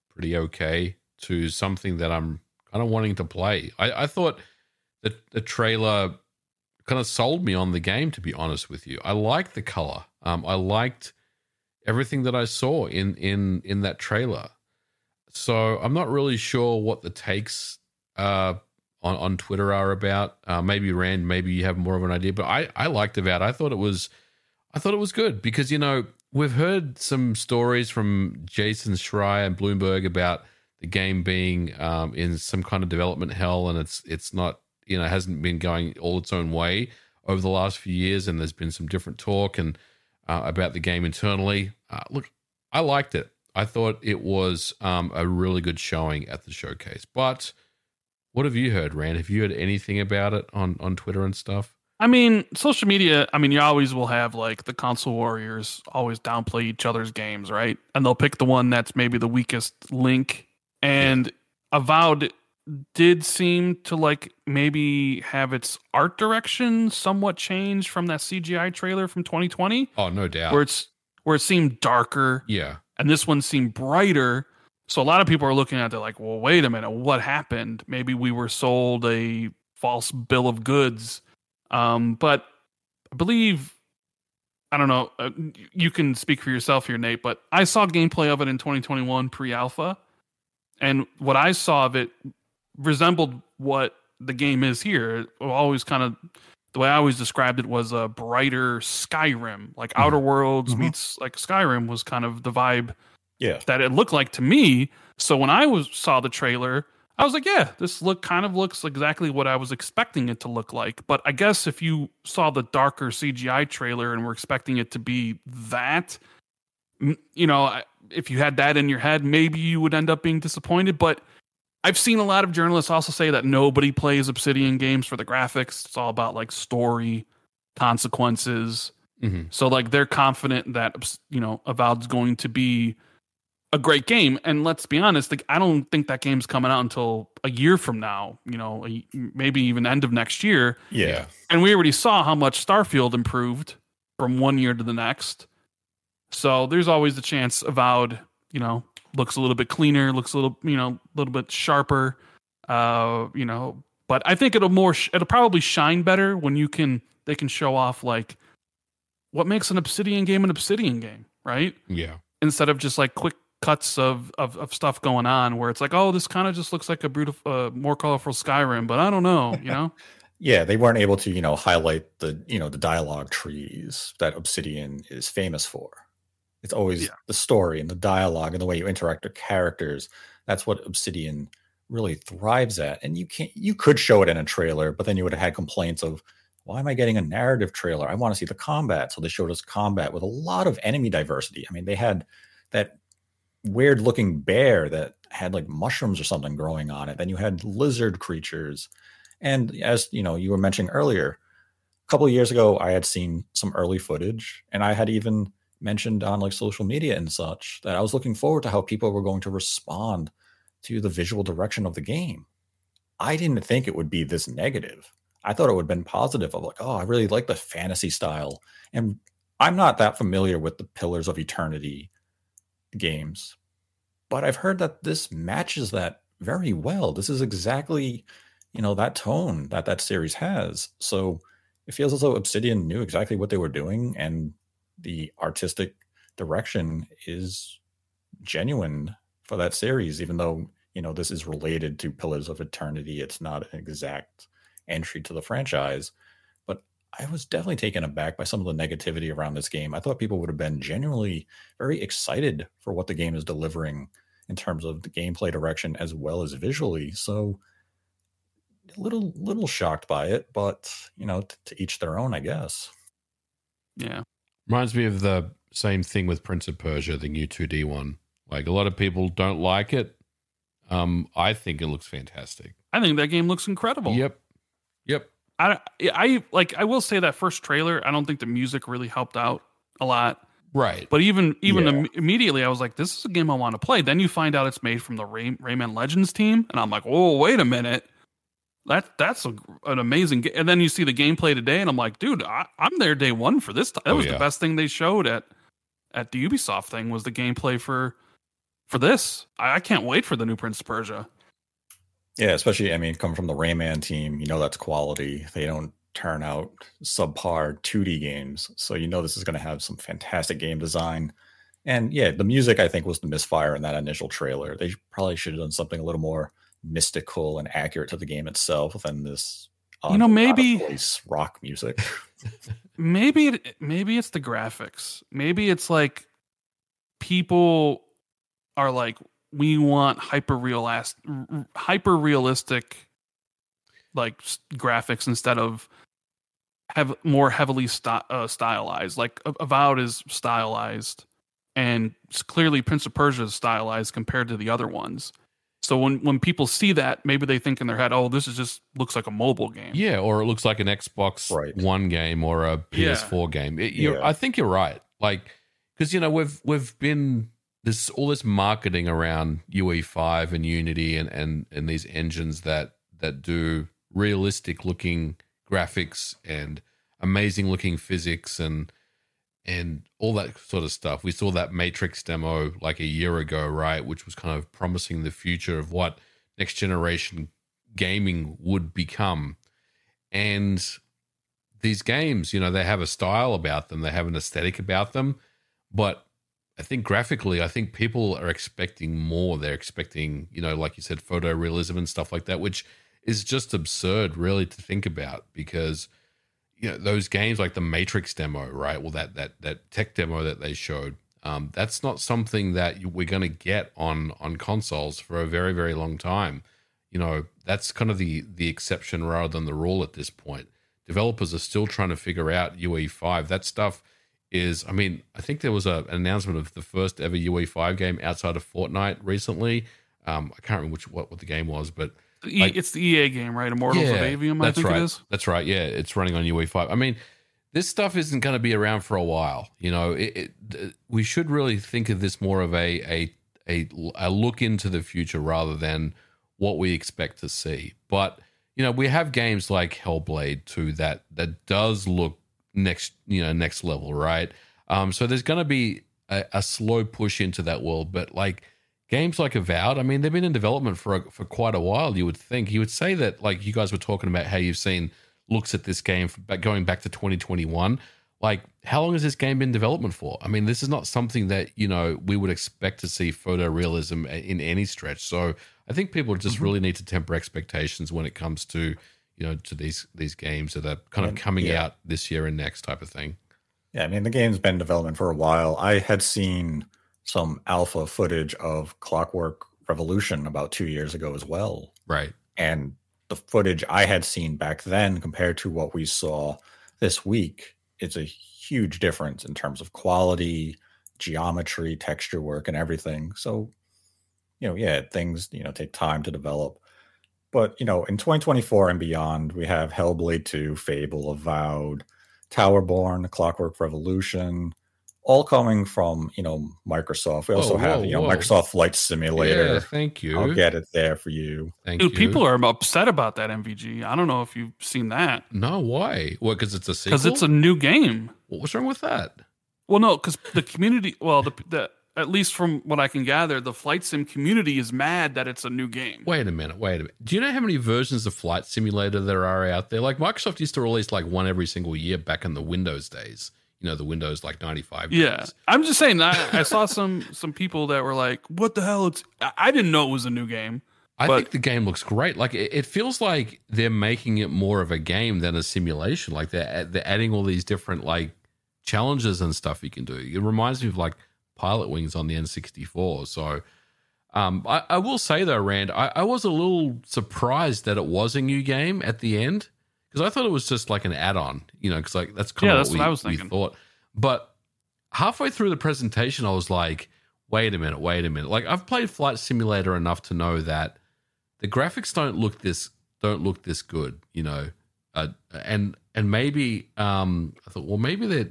pretty okay," to something that I'm kind of wanting to play. I, I thought that the trailer kind of sold me on the game, to be honest with you. I liked the color. Um, I liked everything that I saw in in in that trailer. So I'm not really sure what the takes uh, on on Twitter are Avowed. Uh, maybe Rand, maybe you have more of an idea, but I I liked about. I thought it was I thought it was good because you know we've heard some stories from Jason Schreier and Bloomberg about the game being um, in some kind of development hell and it's it's not you know hasn't been going all its own way over the last few years and there's been some different talk and uh, about the game internally. Uh, look i liked it. I thought it was um, a really good showing at the showcase. But what have you heard rand? Have you heard anything about it on on twitter and stuff I mean, social media, I mean, you always will have like the console warriors always downplay each other's games, right? And they'll pick the one that's maybe the weakest link and. Avowed did seem to like maybe have its art direction somewhat changed from that CGI trailer from 2020. Oh, no doubt. Where it's where it seemed darker. Yeah. And this one seemed brighter. So a lot of people are looking at it like, well, wait a minute, what happened? Maybe we were sold a false bill of goods. Um, but I believe I don't know. Uh, you can speak for yourself here, Nate. But I saw gameplay of it in 2021 pre-alpha, and what I saw of it resembled what the game is here. Always kind of the way I always described it was a brighter Skyrim, like mm-hmm. Outer Worlds mm-hmm. meets like Skyrim was kind of the vibe. Yeah, that it looked like to me. So when I was saw the trailer, I was like, yeah, this look kind of looks exactly what I was expecting it to look like. But I guess if you saw the darker CGI trailer and were expecting it to be that, you know, if you had that in your head, maybe you would end up being disappointed. But I've seen a lot of journalists also say that nobody plays Obsidian games for the graphics. It's all about like story, consequences. Mm-hmm. So like they're confident that you know Avowed's going to be a great game. And let's be honest, like I don't think that game's coming out until a year from now. You know, a, maybe even end of next year. Yeah. And we already saw how much Starfield improved from one year to the next. So there's always the chance Avowed, you know, looks a little bit cleaner, looks a little, you know, a little bit sharper. Uh, you know, but I think it'll more sh- it'll probably shine better when you can they can show off like what makes an Obsidian game an Obsidian game, right? Yeah. Instead of just like quick cuts of of, of stuff going on where it's like, oh, this kind of just looks like a beautiful, uh, more colorful Skyrim, but I don't know, you know. Yeah, they weren't able to, you know, highlight the, you know, the dialogue trees that Obsidian is famous for. It's always Yeah. the story and the dialogue and the way you interact with characters. That's what Obsidian really thrives at. And you can't you could show it in a trailer, but then you would have had complaints of why am I getting a narrative trailer? I want to see the combat. So they showed us combat with a lot of enemy diversity. I mean, they had that weird looking bear that had like mushrooms or something growing on it. Then you had lizard creatures. And as you know, you were mentioning earlier, a couple of years ago, I had seen some early footage, and I had even mentioned on like social media and such that I was looking forward to how people were going to respond to the visual direction of the game. I didn't think it would be this negative. I thought it would have been positive of like, oh, I really like the fantasy style. And I'm not that familiar with the Pillars of Eternity games, but I've heard that this matches that very well. This is exactly, you know, that tone that that series has. So it feels as though Obsidian knew exactly what they were doing, and the artistic direction is genuine for that series. Even though you know this is related to Pillars of Eternity, it's not an exact entry to the franchise. But I was definitely taken aback by some of the negativity around this game. I thought people would have been genuinely very excited for what the game is delivering in terms of the gameplay direction as well as visually. So a little little shocked by it, but you know, t- to each their own, I guess. Yeah. Reminds me of the same thing with Prince of Persia, the new 2D one. Like a lot of people don't like it. Um, I think it looks fantastic. I think that game looks incredible. Yep. Yep. I, I like I will say that first trailer, I don't think the music really helped out a lot. Right. But even even Yeah. im- immediately, I was like, "This is a game I want to play." Then you find out it's made from the Ray- Rayman Legends team, and I'm like, "Oh, wait a minute, that that's a, an amazing." Ga-. And then you see the gameplay today, and I'm like, "Dude, I, I'm there day one for this." T- that Oh, was yeah. the best thing they showed at at the Ubisoft thing was the gameplay for for this. I, I can't wait for the new Prince of Persia. Yeah, especially I mean, coming from the Rayman team, you know that's quality. They don't turn out subpar 2D games, so you know this is going to have some fantastic game design. And yeah, the music I think was the misfire in that initial trailer. They probably should have done something a little more mystical and accurate to the game itself than this. Uh, you know, maybe- rock music. maybe it, maybe it's the graphics. Maybe it's like people are like we want hyper realist hyper realistic like graphics instead of have more heavily sty- uh, stylized. Like Avowed is stylized and s- clearly Prince of Persia is stylized compared to the other ones. So when when people see that, maybe they think in their head, "Oh, this is just looks like a mobile game." Yeah, or it looks like an Xbox Right. One game or a PS4 game. It, you're, Yeah. I think you're right. Like, because you know we've we've been this all this marketing around UE5 and Unity and and and these engines that that do realistic looking graphics and amazing looking physics and and all that sort of stuff. We saw that Matrix demo like a year ago, right, which was kind of promising the future of what next generation gaming would become. And these games, you know, they have a style about them, they have an aesthetic about them, but I think graphically, I think people are expecting more. They're expecting, you know, like you said, photorealism and stuff like that, which is just absurd, really, to think about because you know those games like the Matrix demo, right? Well, that that that tech demo that they showed, um, that's not something that we're going to get on on consoles for a very very long time. You know, that's kind of the the exception rather than the rule at this point. Developers are still trying to figure out UE5. That stuff is, I mean, I think there was a, an announcement of the first ever UE5 game outside of Fortnite recently. Um, I can't remember which what, what the game was, but Like- it's the EA game, right? Immortals of Aveum, I that's think right. it is. That's right. Yeah, it's running on UE5. I mean, this stuff isn't going to be around for a while. You know, it, it, we should really think of this more of a, a a a look into the future rather than what we expect to see. But you know, we have games like Hellblade 2 that that does look next you know next level, right? Um, so there's going to be a, a slow push into that world, but like games like Avowed, I mean, they've been in development for a, for quite a while. You would think you would say that, like you guys were talking about how you've seen looks at this game going back to 2021. Like, how long has this game been in development for? I mean, this is not something that you know we would expect to see photorealism in any stretch. So I think people just mm-hmm. really need to temper expectations when it comes to you know to these these games that are kind of coming yeah. out this year and next type of thing. Yeah, I mean the game's been in development for a while. I had seen some alpha footage of Clockwork Revolution about two years ago as well. Right. And the footage I had seen back then compared to what we saw this week, it's a huge difference in terms of quality, geometry, texture work, and everything. So, you know, yeah, things, you know, take time to develop. But, you know, in 2024 and beyond, we have Hellblade 2, Fable, Avowed, Towerborn, Clockwork Revolution, all coming from you know Microsoft. We also oh, whoa, have you know whoa. Microsoft Flight Simulator. Yeah, thank you. I'll get it there for you. Thank Dude, you. people are upset about that MVG. I don't know if you've seen that. No, why? What? Because it's a. Because it's a new game. What's wrong with that? Well, no, because the community. Well, the, the at least from what I can gather, the flight sim community is mad that it's a new game. Wait a minute, wait a minute. Do you know how many versions of Flight Simulator there are out there? Like Microsoft used to release like one every single year back in the Windows days. You know, the Windows like ninety five. Yeah, I'm just saying. I, I saw some some people that were like, "What the hell?" It's I didn't know it was a new game. I but, think the game looks great. Like it, it, feels like they're making it more of a game than a simulation. Like they're they're adding all these different like challenges and stuff you can do. It reminds me of like Pilotwings on the N64. So um, I, I, will say though, Rand, I, I, was a little surprised that it was a new game at the end because I thought it was just like an add-on, you know, because like that's kind yeah, of what, we, what I was thinking. thought. But halfway through the presentation, I was like, wait a minute, wait a minute. Like I've played Flight Simulator enough to know that the graphics don't look this don't look this good, you know. Uh, and and maybe um, I thought, well, maybe they're,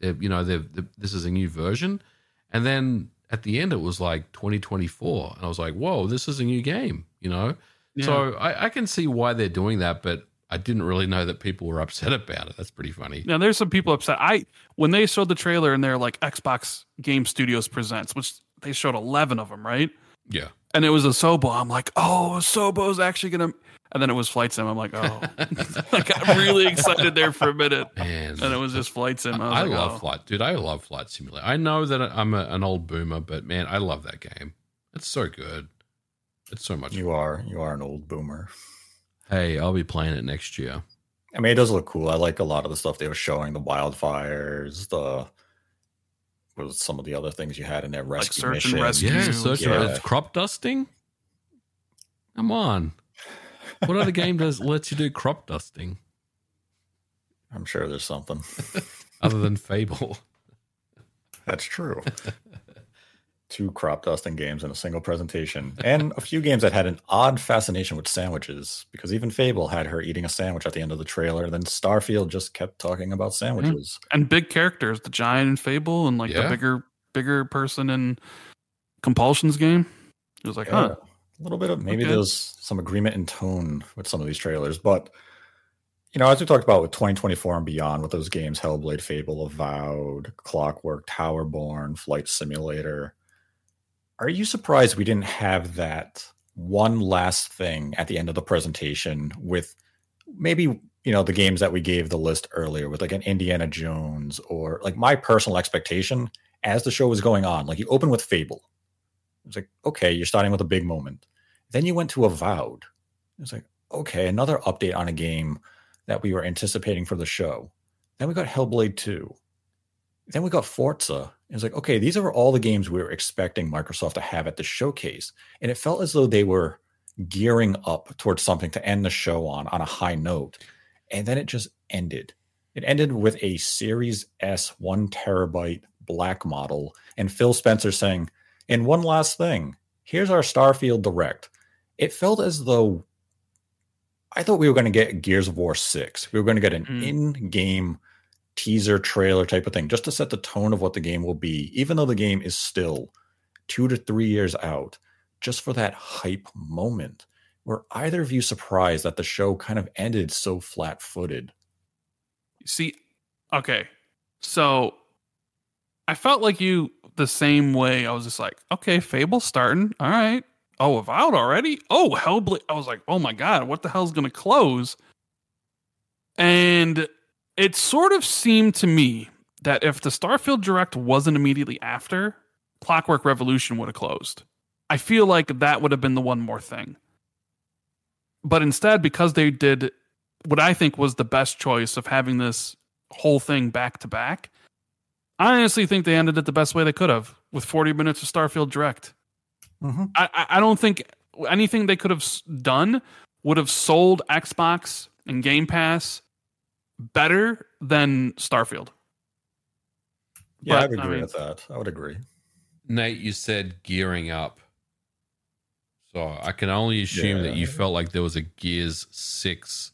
they're you know, they're, they're, this is a new version and then at the end, it was like 2024. And I was like, whoa, this is a new game, you know? Yeah. So I, I, can see why they're doing that, but I didn't really know that people were upset about it. That's pretty funny. Now there's some people upset. I when they showed the trailer and they're like Xbox Game Studios presents, which they showed 11 of them, right? Yeah. And it was Asobo. I'm like, oh, Asobo's actually gonna and then it was Flight Sim. I'm like, oh, I got really excited there for a minute. Man. And it was just Flight Sim. I, I like, love oh. Flight, dude. I love Flight Simulator. I know that I'm a, an old boomer, but man, I love that game. It's so good. It's so much. You fun. are. You are an old boomer. Hey, I'll be playing it next year. I mean, it does look cool. I like a lot of the stuff they were showing, the wildfires, the was some of the other things you had in there, rescue like search missions. And rescue. Yeah, search yeah. And, crop dusting. Come on what other game does lets you do crop dusting? I'm sure there's something other than Fable. That's true. Two crop dusting games in a single presentation, and a few games that had an odd fascination with sandwiches. Because even Fable had her eating a sandwich at the end of the trailer. Then Starfield just kept talking about sandwiches mm. and big characters, the giant in Fable, and like yeah. the bigger, bigger person in Compulsion's game. It was like, yeah. huh a little bit of maybe okay. there's some agreement in tone with some of these trailers, but you know, as we talked about with 2024 and beyond, with those games, Hellblade, Fable, Avowed, Clockwork, Towerborn, Flight Simulator, are you surprised we didn't have that one last thing at the end of the presentation with maybe you know the games that we gave the list earlier with like an Indiana Jones or like my personal expectation as the show was going on, like you open with Fable. It's like, okay, you're starting with a big moment. Then you went to Avowed. It's like, okay, another update on a game that we were anticipating for the show. Then we got Hellblade 2. Then we got Forza. It's like, okay, these are all the games we were expecting Microsoft to have at the showcase. And it felt as though they were gearing up towards something to end the show on on a high note. And then it just ended. It ended with a Series S one terabyte black model and Phil Spencer saying, and one last thing here's our Starfield Direct it felt as though I thought we were going to get Gears of War 6. We were going to get an mm. in game teaser trailer type of thing just to set the tone of what the game will be, even though the game is still two to three years out, just for that hype moment. Were either of you surprised that the show kind of ended so flat footed? See, okay. So I felt like you the same way. I was just like, okay, Fable starting. All right. Oh, Avowed already? Oh, Hellblade. I was like, oh my God, what the hell's going to close? And it sort of seemed to me that if the Starfield Direct wasn't immediately after, Clockwork Revolution would have closed. I feel like that would have been the one more thing. But instead, because they did what I think was the best choice of having this whole thing back to back, I honestly think they ended it the best way they could have with 40 minutes of Starfield Direct. Mhm. I, I- I don't think anything they could have done would have sold Xbox and Game Pass better than Starfield. Yeah, I But, would I agree mean- with that. I would agree. Nate, you said gearing up. So I can only assume that you felt like there was a Gears 6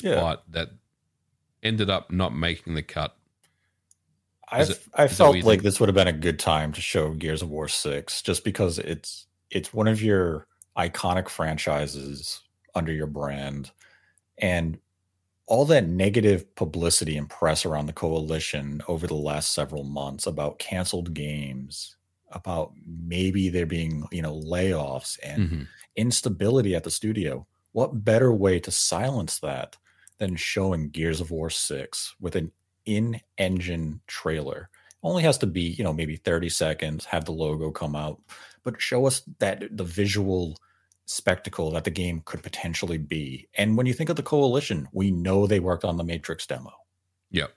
Yeah. spot that ended up not making the cut. I Is it- I felt like think? this would have been a good time to show Gears of War Six, just because it's it's one of your iconic franchises under your brand, and all that negative publicity and press around the coalition over the last several months about canceled games, about maybe there being you know layoffs and Mhm. instability at the studio. What better way to silence that than showing Gears of War 6 with an in engine trailer? Only has to be, you know, maybe 30 seconds, have the logo come out, but show us that the visual spectacle that the game could potentially be. And when you think of the coalition, we know they worked on the Matrix demo. Yep.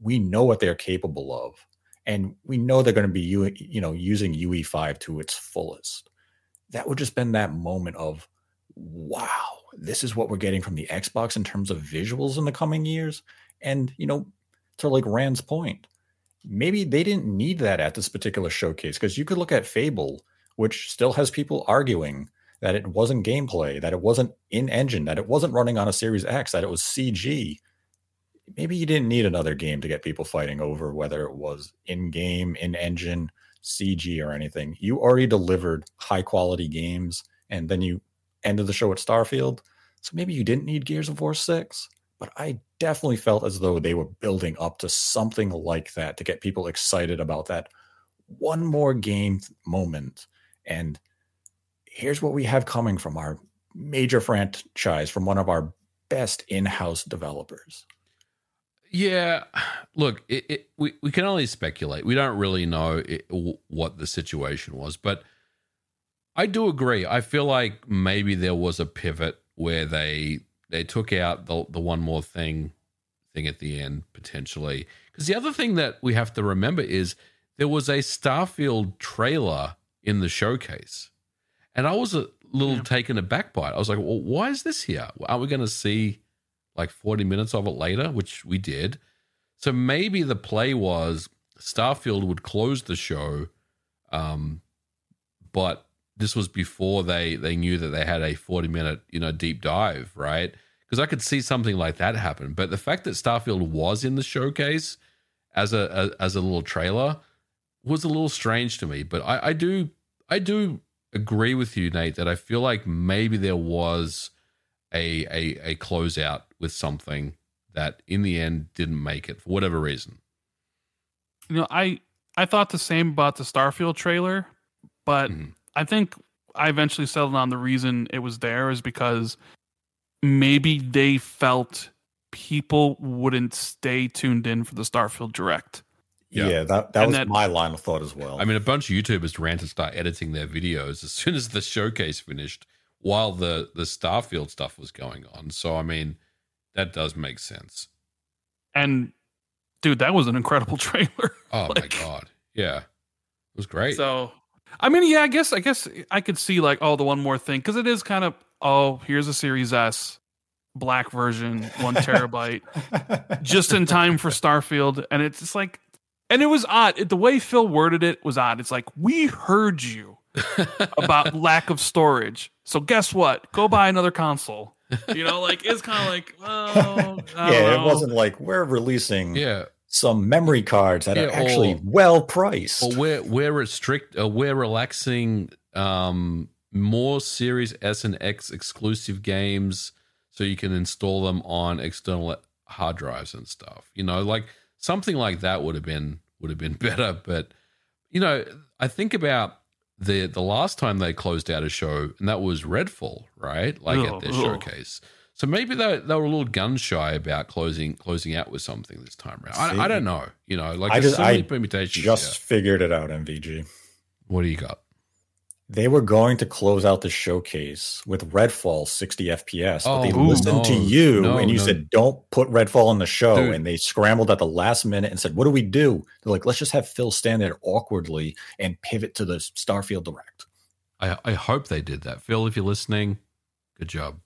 We know what they're capable of. And we know they're going to be you you know using UE5 to its fullest that would just been that moment of wow this is what we're getting from the xbox in terms of visuals in the coming years and you know to like rand's point maybe they didn't need that at this particular showcase because you could look at fable which still has people arguing that it wasn't gameplay that it wasn't in engine that it wasn't running on a series x that it was cg maybe you didn't need another game to get people fighting over whether it was in game in engine CG or anything. You already delivered high quality games and then you ended the show at Starfield. So maybe you didn't need Gears of War 6, but I definitely felt as though they were building up to something like that to get people excited about that one more game moment. And here's what we have coming from our major franchise, from one of our best in house developers. Yeah, look, it, it, we we can only speculate. We don't really know it, what the situation was, but I do agree. I feel like maybe there was a pivot where they they took out the the one more thing thing at the end potentially. Because the other thing that we have to remember is there was a Starfield trailer in the showcase, and I was a little Yeah. taken aback by it. I was like, "Well, why is this here? Aren't we going to see?" like 40 minutes of it later, which we did. So maybe the play was Starfield would close the show, um, but this was before they they knew that they had a 40 minute you know deep dive, right? Because I could see something like that happen. But the fact that Starfield was in the showcase as a, a as a little trailer was a little strange to me. But I, I do I do agree with you, Nate, that I feel like maybe there was a a a closeout with something that in the end didn't make it for whatever reason. You know, I I thought the same about the Starfield trailer, but Mhm. I think I eventually settled on the reason it was there is because maybe they felt people wouldn't stay tuned in for the Starfield Direct. Yeah. Yeah, that, that And was that- my line of thought as well. I mean, a bunch of YouTubers ran to start editing their videos as soon as the showcase finished, while the the Starfield stuff was going on. So, I mean, that does make sense. And dude, that was an incredible trailer. Oh Like- my god, yeah, it was great. So, I mean, yeah, I guess I guess I could see like, oh, the one more thing because it is kind of, oh, here's a Series S, black version, one terabyte, just in time for Starfield, and it's just like, and it was odd. It, the way Phil worded it was odd. It's like we heard you about lack of storage, so guess what? Go buy another console. You know, like it's kind of like, well, I yeah, don't it wasn't like we're releasing yeah, some memory cards that Yeah, are actually or- well priced. Well, we're we're restrict uh, we're relaxing um more Series S and X exclusive games so you can install them on external hard drives and stuff. You know, like something like that would have been would have been better, but you know, I think about the the last time they closed out a show, and that was Redfall, right? Like Oh, at their oh. showcase. So maybe they they were a little gun shy about closing closing out with something this time around. I, I don't know. You know, like I just- so I permutations. Just here. figured it out, MVG. what do you got? They were going to close out the showcase with Redfall 60 FPS, but they Oh, listened to no, you no, and you no. said, don't put Redfall in the show. Dude. And they scrambled at the last minute and said, what do we do? They're like, let's just have Phil stand there awkwardly and pivot to the Starfield Direct. I I hope they did that. Phil, if you're listening, good job.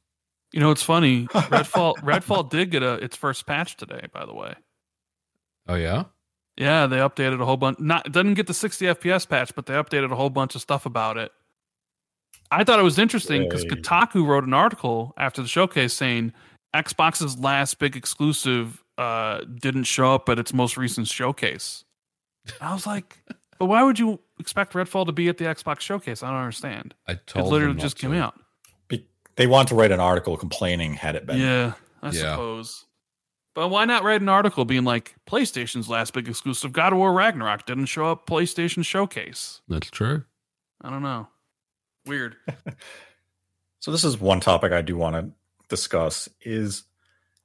You know, it's funny. Redfall Redfall did get a its first patch today, by the way. Oh yeah, Yeah, they updated a whole bunch. Not it doesn't get the 60 FPS patch, but they updated a whole bunch of stuff about it. I thought it was interesting because Yay. Kotaku wrote an article after the showcase saying Xbox's last big exclusive uh, didn't show up at its most recent showcase. I was like, but why would you expect Redfall to be at the Xbox showcase? I don't understand. I It told. literally them not just came out. Be- They want to write an article complaining had it been. Yeah, I Yeah. suppose. But why not write an article being like PlayStation's last big exclusive God of War Ragnarok didn't show up PlayStation showcase? That's true. I don't know. Weird. So this is one topic I do want to discuss is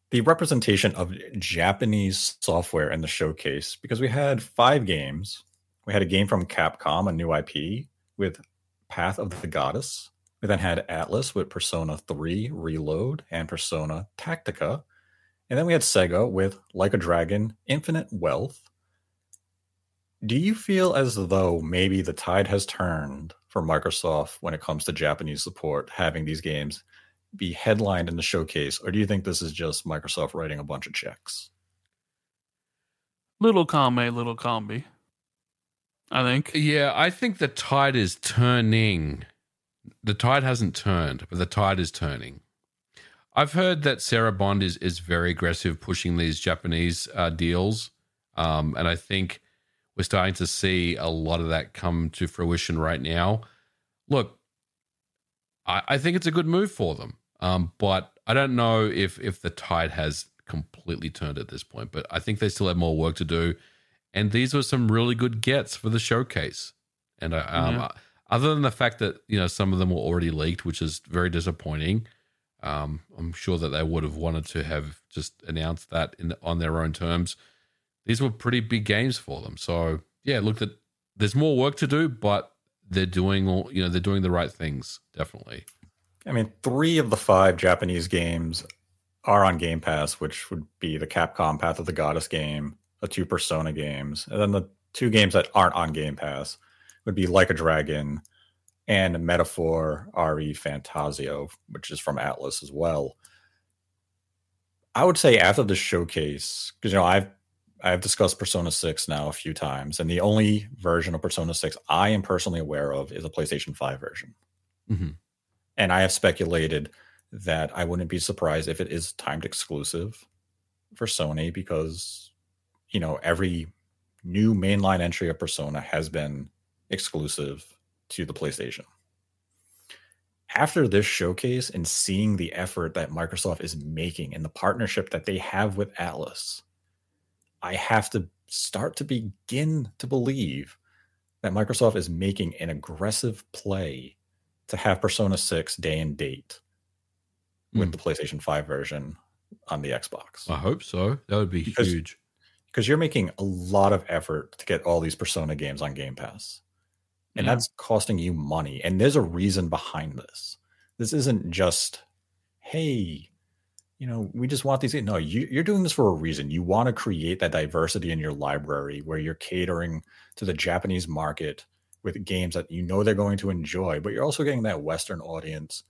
the representation of Japanese software in the showcase because we had five games. We had a game from Capcom, a new IP with Path of the Goddess. We then had Atlus with Persona 3 Reload and Persona Tactica. And then we had Sega with Like a Dragon, Infinite Wealth. Do you feel as though maybe the tide has turned for Microsoft when it comes to Japanese support, having these games be headlined in the showcase, or do you think this is just Microsoft writing a bunch of checks? Little column A, little column I think. Yeah, I think the tide is turning. The tide hasn't turned, but the tide is turning. I've heard that Sarah Bond is is very aggressive pushing these Japanese uh, deals, um, and I think we're starting to see a lot of that come to fruition right now. Look, I, I think it's a good move for them, um, but I don't know if if the tide has completely turned at this point. But I think they still have more work to do, and these were some really good gets for the showcase. And I, um, Yeah. Other than the fact that you know some of them were already leaked, which is very disappointing. Um, I'm sure that they would have wanted to have just announced that in on their own terms. These were pretty big games for them. So yeah, look, that there's more work to do, but they're doing all you know they're doing the right things definitely. I mean, three of the five Japanese games are on Game Pass, which would be the Capcom Path of the Goddess game, the two Persona games, and then the two games that aren't on Game Pass would be Like a Dragon and Metaphor ReFantazio, which is from Atlus as well. I would say after the showcase, because you know I've I've discussed Persona 6 now a few times, and the only version of Persona 6 I am personally aware of is a PlayStation 5 version. Mhm. And I have speculated that I wouldn't be surprised if it is timed exclusive for Sony because, you know, every new mainline entry of Persona has been exclusive to the PlayStation. After this showcase and seeing the effort that Microsoft is making and the partnership that they have with Atlus, I have to start to begin to believe that Microsoft is making an aggressive play to have Persona 6 day and date with Mm. the PlayStation 5 version on the Xbox. I hope so. That would be Because- huge. Because you're making a lot of effort to get all these Persona games on Game Pass. And Yeah. that's costing you money. And there's a reason behind this. This isn't just, hey, you know, we just want these. No, you, you're doing this for a reason. You want to create that diversity in your library where you're catering to the Japanese market with games that you know they're going to enjoy, but you're also getting that Western audience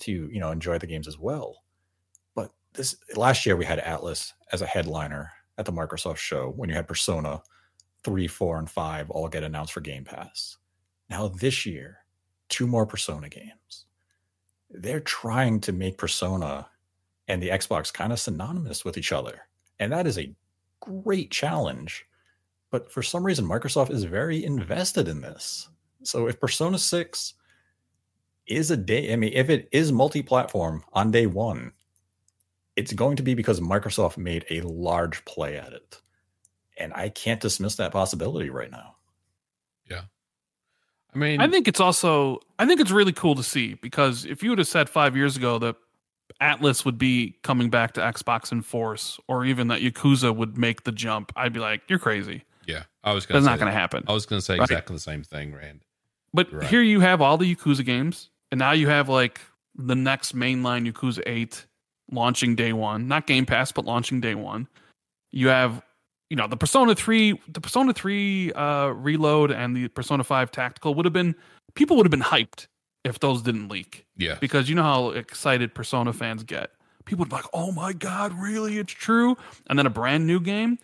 to, you know, enjoy the games as well. But this last year we had Atlus as a headliner at the Microsoft show when you had Persona 3, 4, and 5 all get announced for Game Pass. Now this year, two more Persona games. They're trying to make Persona and the Xbox kind of synonymous with each other. And that is a great challenge. But for some reason, Microsoft is very invested in this. So if Persona 6 is a day, I mean, if it is multi platform on day one, it's going to be because Microsoft made a large play at it. And I can't dismiss that possibility right now. I mean, I think it's also I think it's really cool to see because if you would have said five years ago that Atlus would be coming back to Xbox in force, or even that Yakuza would make the jump, I'd be like, "You're crazy. yeah, I was going That's to not going to happen." I was going to say Right. exactly the same thing, Rand. But Right. here you have all the Yakuza games, and now you have like the next mainline Yakuza 8 launching day one, not Game Pass, but launching day one. You have, you know, the Persona 3, the Persona 3 uh, Reload and the Persona 5 Tactical would have been, people would have been hyped if those didn't leak Yeah, because you know how excited Persona fans get. People would be like, "Oh my god, really? It's true!" And then a brand new game.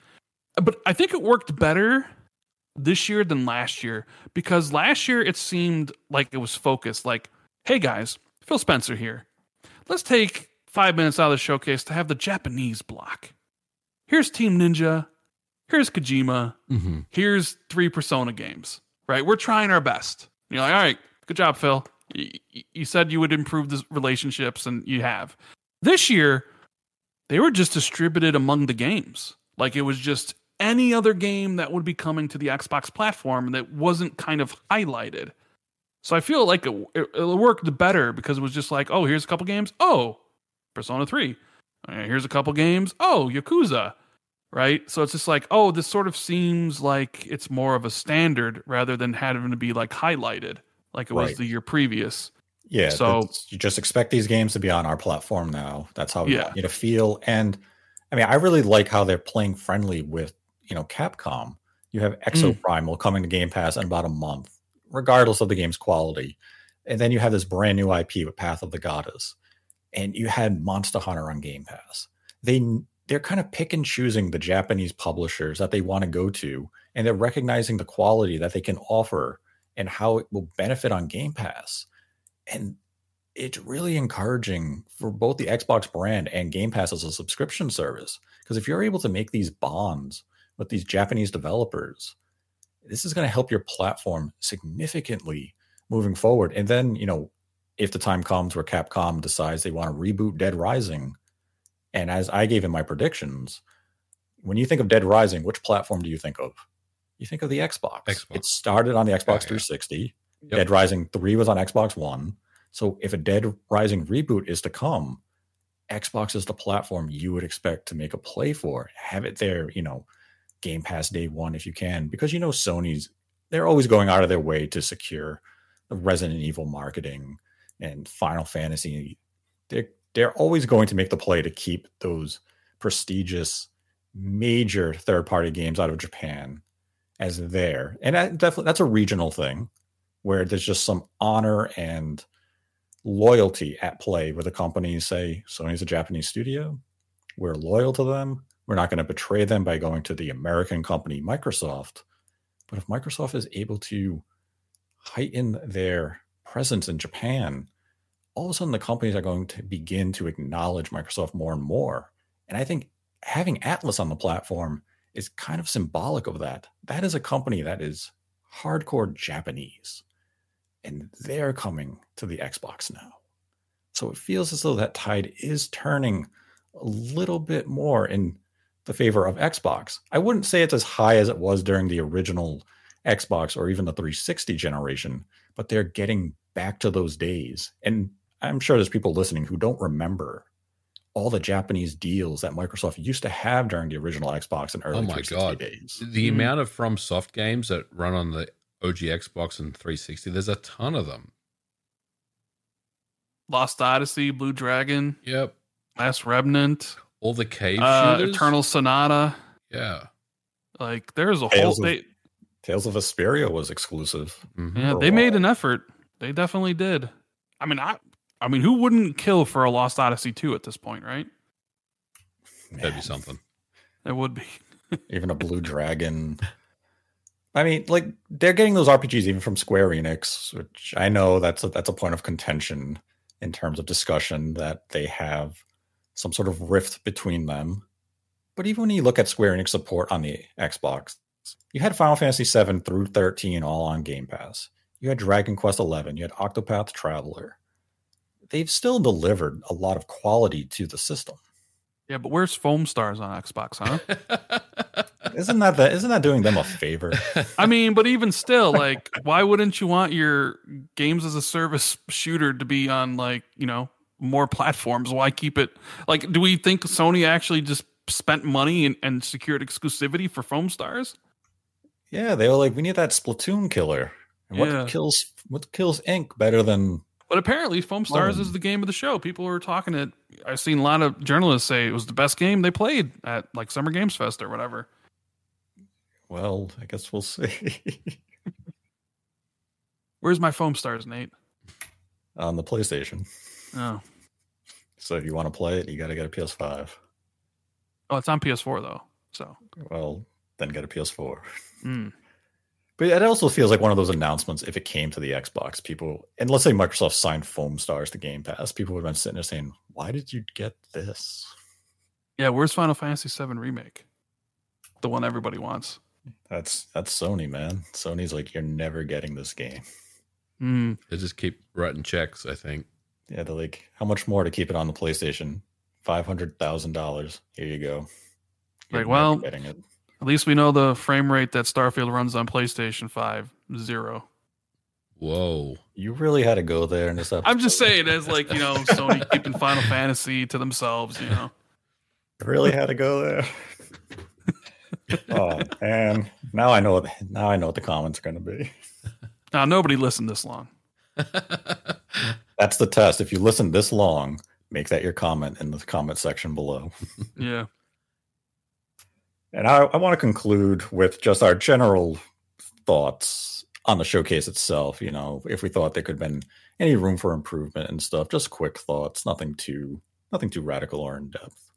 But I think it worked better this year than last year because last year it seemed like it was focused. Like, "Hey guys, Phil Spencer here. Let's take five minutes out of the showcase to have the Japanese block. Here's Team Ninja. Here's Kojima. mm-hmm. Here's three Persona games. Right? We're trying our best." And you're like, "All right, good job, Phil." Y- y- You said you would improve the relationships, and you have. This year, they were just distributed among the games. Like it was just any other game that would be coming to the Xbox platform that wasn't kind of highlighted. So I feel like it, it, it worked better because it was just like, oh, here's a couple games. Oh, Persona 3. Uh, Here's a couple games. Oh, Yakuza. Right? So it's just like, oh, this sort of seems like it's more of a standard rather than having to be like highlighted like it was the year previous. Yeah, So- you just expect these games to be on our platform now. That's how we Yeah. want you to feel. And I mean, I really like how they're playing friendly with you know Capcom. You have Exo Mm. Coming to Game Pass in about a month, regardless of the game's quality. And then you have this brand new IP with Path of the Goddess, and you had Monster Hunter on Game Pass. They they're kind of pick and choosing the Japanese publishers that they want to go to, and they're recognizing the quality that they can offer and how it will benefit on Game Pass and it's really encouraging for both the Xbox brand and Game Pass as a subscription service. Because if you're able to make these bonds with these Japanese developers, this is going to help your platform significantly moving forward. And then, you know, if the time comes where Capcom decides they want to reboot Dead Rising, and as I gave in my predictions, when you think of Dead Rising, which platform do you think of? You think of the Xbox. Xbox. It started on the Xbox Yeah, yeah. 360. Yep. Dead Rising 3 was on Xbox One. So if a Dead Rising reboot is to come, Xbox is the platform you would expect to make a play for. Have it there, you know, Game Pass day one if you can, because you know Sony's they're always going out of their way to secure the Resident Evil marketing and Final Fantasy. They're they're always going to make the play to keep those prestigious major third party games out of Japan as there. And that definitely that's a regional thing where there's just some honor and loyalty at play where the companies say Sony's a Japanese studio. We're loyal to them. We're not going to betray them by going to the American company Microsoft. But if Microsoft is able to heighten their presence in Japan, all of a sudden the companies are going to begin to acknowledge Microsoft more and more. And I think having Atlus on the platform is kind of symbolic of that. That is a company that is hardcore Japanese, and they're coming to the Xbox now. So it feels as though that tide is turning a little bit more in the favor of Xbox. I wouldn't say it's as high as it was during the original Xbox or even the 360 generation, but they're getting back to those days. And I'm sure there's people listening who don't remember all the Japanese deals that Microsoft used to have during the original Xbox and early Oh my 360 God. days. The Mhm. amount of From Soft games that run on the OG Xbox and 360, there's a ton of them. Lost Odyssey, Blue Dragon, Yep. Last Remnant, All the cave uh, shooters. Eternal Sonata. Yeah. Like there's a Tales whole. of- They, Tales of Vesperia was exclusive. Mhm. yeah, they made an effort. They definitely did. I mean, I, I mean, who wouldn't kill for a Lost Odyssey two at this point, right? That'd be something. It would be. Even a Blue Dragon. I mean, like they're getting those RPGs even from Square Enix, which I know that's a, that's a point of contention in terms of discussion that they have some sort of rift between them. But even when you look at Square Enix support on the Xbox, you had Final Fantasy 7 through 13 all on Game Pass. You had Dragon Quest 11, you had Octopath Traveler. They've still delivered a lot of quality to the system. Yeah, but where's Foam Stars on Xbox, huh? Isn't that that? Isn't that doing them a favor? I mean, but even still, like, why wouldn't you want your games as a service shooter to be on like you know more platforms? Why keep it like? Do we think Sony actually just spent money and, and secured exclusivity for Foam Stars? Yeah, they were like, we need that Splatoon killer. And what kills what kills Ink better than But apparently, Foam Stars Um, is the game of the show. People are talking it. I've seen a lot of journalists say it was the best game they played at like Summer Games Fest or whatever. well, I guess we'll see. Where's my Foam Stars, Nate? on the PlayStation. Oh, So if you want to play it, you got to get a PS5. oh, it's on PS4 though. So, Well, then get a PS4. mm. But it also feels like one of those announcements. If it came to the Xbox, people and let's say Microsoft signed Foam Stars to Game Pass, people would have been sitting there saying, "Why did you get this?" yeah, where's Final Fantasy VII remake? The one everybody wants. That's that's Sony, man. Sony's like, "You're never getting this game." Mm. They just keep writing checks. I think. Yeah, they're like, "How much more to keep it on the PlayStation? Five hundred thousand dollars. Here you go." You're Like, well, getting it. At least we know the frame rate that Starfield runs on PlayStation 5 zero. Whoa. You really had to go there in this episode. I'm just saying, as like you know, Sony keeping Final Fantasy to themselves. You know, really had to go there. oh man, now I know. what- Now I know what the comments are going to be. now nobody listened this long. That's the test. If you listen this long, make that your comment in the comment section below. Yeah, And I, I want to conclude with just our general thoughts on the showcase itself. You know, if we thought there could have been any room for improvement and stuff, just quick thoughts, nothing too, nothing too radical or in depth.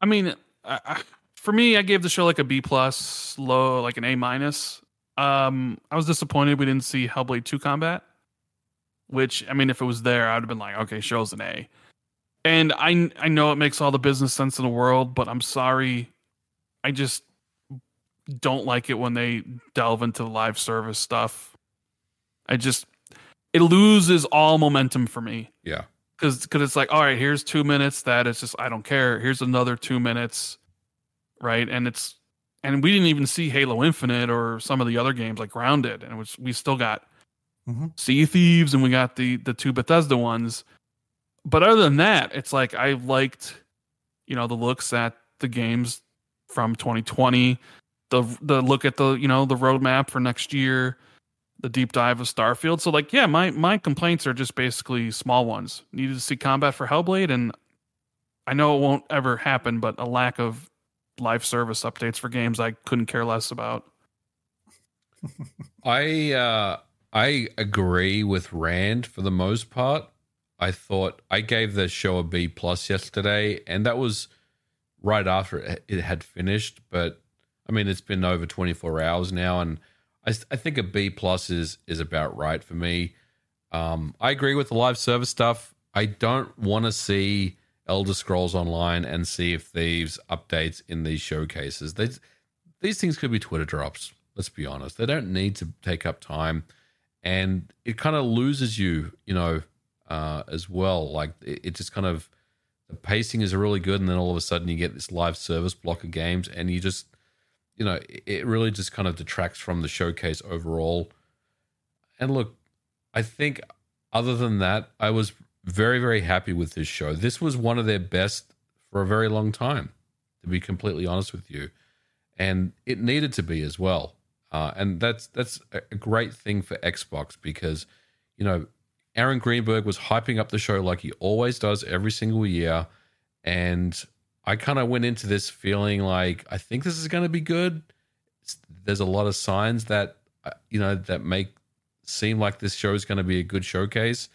I mean, I, I, for me, I gave the show like a B plus, low, like an A minus. Um, I was disappointed we didn't see Hellblade 2 combat, which I mean, if it was there, I'd have been like, okay, show's an A. And I I know it makes all the business sense in the world, but I'm sorry, I just don't like it when they delve into the live service stuff. I just it loses all momentum for me Yeah. because because it's like all right here's two minutes that it's just i don't care here's another two minutes right and it's and we didn't even see halo infinite or some of the other games like grounded and it was we still got Mhm. sea thieves and we got the the two bethesda ones but other than that it's like i liked you know the looks at the games from 2020 the the look at the you know the roadmap for next year the deep dive of Starfield. So like, yeah, my my complaints are just basically small ones. Needed to see combat for Hellblade, and I know it won't ever happen, but a lack of live service updates for games I couldn't care less about. I uh, I agree with Rand for the most part. I thought I gave the show a B plus yesterday, and that was right after it had finished. But I mean, it's been over twenty four hours now, and I, I think a B plus is is about right for me. Um, I agree with the live service stuff. I don't want to see Elder Scrolls Online and Sea of Thieves updates in these showcases. They, these things could be Twitter drops. Let's be honest. They don't need to take up time, and it kind of loses you, you know, uh, as well. Like it, it just kind of the pacing is really good, and then all of a sudden you get this live service block of games, and you just, you know, it, really just kind of detracts from the showcase overall. And look, I think other than that, I was very, very happy with this show. This was one of their best for a very long time, to be completely honest with you. And it needed to be as well. Uh, and that's that's a great thing for Xbox because, you know, Aaron Greenberg was hyping up the show like he always does every single year. And I kind of went into this feeling like I think this is going to be good. There's a lot of signs that uh, you know that make seem like this show is going to be a good showcase,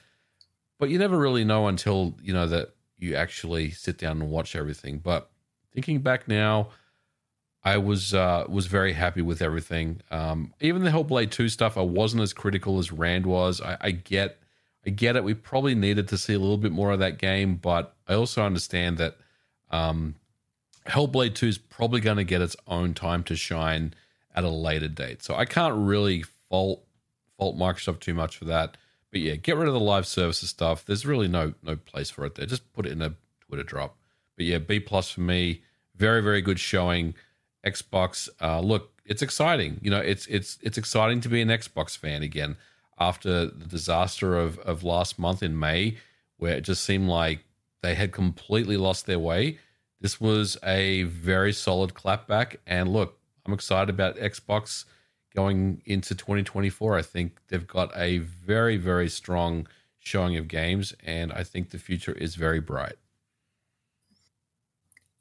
but you never really know until you know that you actually sit down and watch everything. But thinking back now, I was uh, was very happy with everything. Um, even the Hellblade two stuff, I wasn't as critical as Rand was. I, I get, I get it. We probably needed to see a little bit more of that game, but I also understand that um, Hellblade two is probably going to get its own time to shine at a later date. So I can't really fault fault Microsoft too much for that. But yeah, get rid of the live services stuff. There's really no no place for it there. Just put it in a Twitter drop. But yeah, B plus for me. Very very good showing. Xbox. Uh, look, it's exciting. You know, it's it's it's exciting to be an Xbox fan again after the disaster of of last month in May, where it just seemed like they had completely lost their way. This was a very solid clapback, and look, I'm excited about Xbox going into 2024. I think they've got a very very strong showing of games, and I think the future is very bright.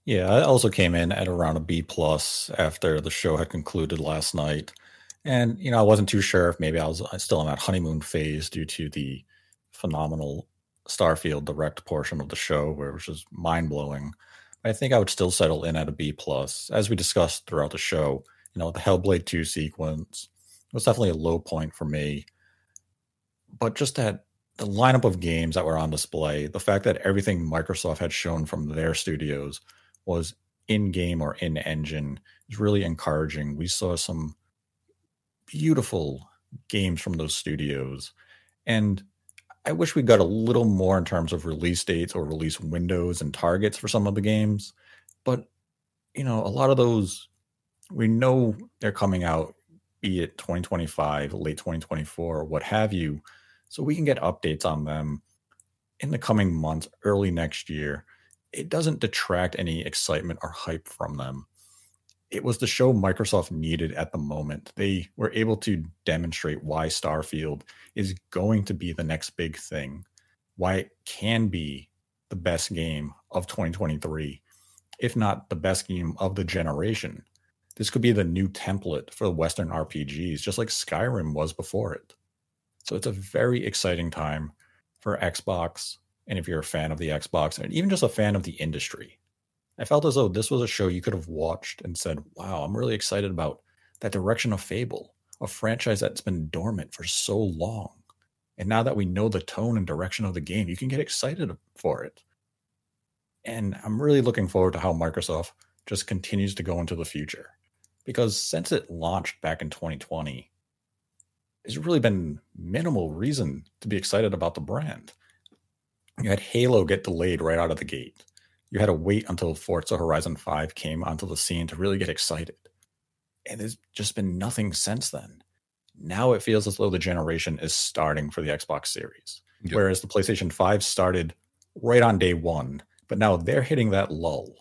Yeah, I also came in at around a B plus after the show had concluded last night, and you know I wasn't too sure if maybe I was still in that honeymoon phase due to the phenomenal Starfield direct portion of the show, where it was just mind blowing. I think I would still settle in at a B plus, as we discussed throughout the show. You know, the Hellblade two sequence was definitely a low point for me, but just that the lineup of games that were on display, the fact that everything Microsoft had shown from their studios was in game or in engine is really encouraging. We saw some beautiful games from those studios. And I wish we got a little more in terms of release dates or release windows and targets for some of the games. But, you know, a lot of those, we know they're coming out, be it 2025, late 2024, what have you so we can get updates on them in the coming months, early next year. It doesn't detract any excitement or hype from them. It was the show Microsoft needed at the moment. They were able to demonstrate why Starfield is going to be the next big thing, why it can be the best game of 2023, if not the best game of the generation. This could be the new template for Western RPGs, just like Skyrim was before it. So it's a very exciting time for Xbox. And if you're a fan of the Xbox and even just a fan of the industry, I felt as though this was a show you could have watched and said, wow, I'm really excited about that direction of Fable, a franchise that's been dormant for so long. And now that we know the tone and direction of the game, you can get excited for it. And I'm really looking forward to how Microsoft just continues to go into the future. Because since it launched back in 2020, there's really been minimal reason to be excited about the brand. You had Halo get delayed right out of the gate. You had to wait until Forza Horizon 5 came onto the scene to really get excited. And there's just been nothing since then. Now it feels as though the generation is starting for the Xbox Series. Yep. Whereas the PlayStation 5 started right on day one, but now they're hitting that lull.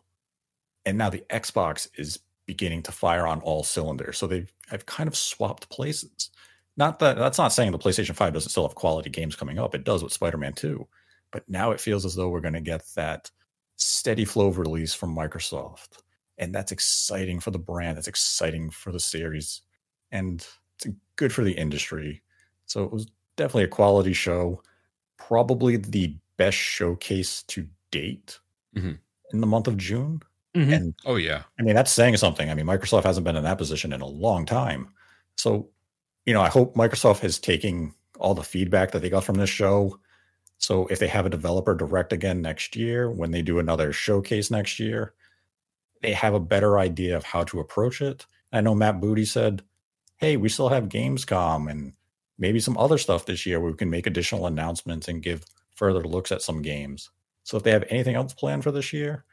And now the Xbox is beginning to fire on all cylinders. So they've I've kind of swapped places. Not that that's not saying the PlayStation 5 doesn't still have quality games coming up. It does with Spider-Man 2. But now it feels as though we're going to get that steady flow of release from Microsoft. And that's exciting for the brand. That's exciting for the series. And it's good for the industry. So it was definitely a quality show. Probably the best showcase to date mm-hmm. in the month of June. Mm-hmm. And oh yeah. I mean, that's saying something. I mean, Microsoft hasn't been in that position in a long time. So you know, I hope Microsoft is taking all the feedback that they got from this show. So if they have a developer direct again next year, when they do another showcase next year, they have a better idea of how to approach it. I know Matt Booty said, hey, we still have Gamescom and maybe some other stuff this year where we can make additional announcements and give further looks at some games. So if they have anything else planned for this year,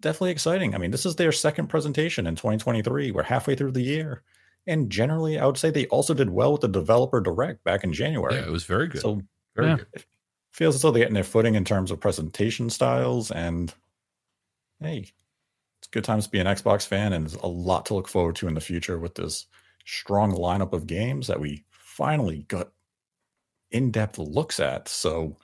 definitely exciting. I mean, this is their second presentation in 2023. We're halfway through the year. And generally, I would say they also did well with the developer direct back in January. Yeah, it was very good. So very yeah. good. Feels as though they're getting their footing in terms of presentation styles. And hey, it's good times to be an Xbox fan, and there's a lot to look forward to in the future with this strong lineup of games that we finally got in-depth looks at. So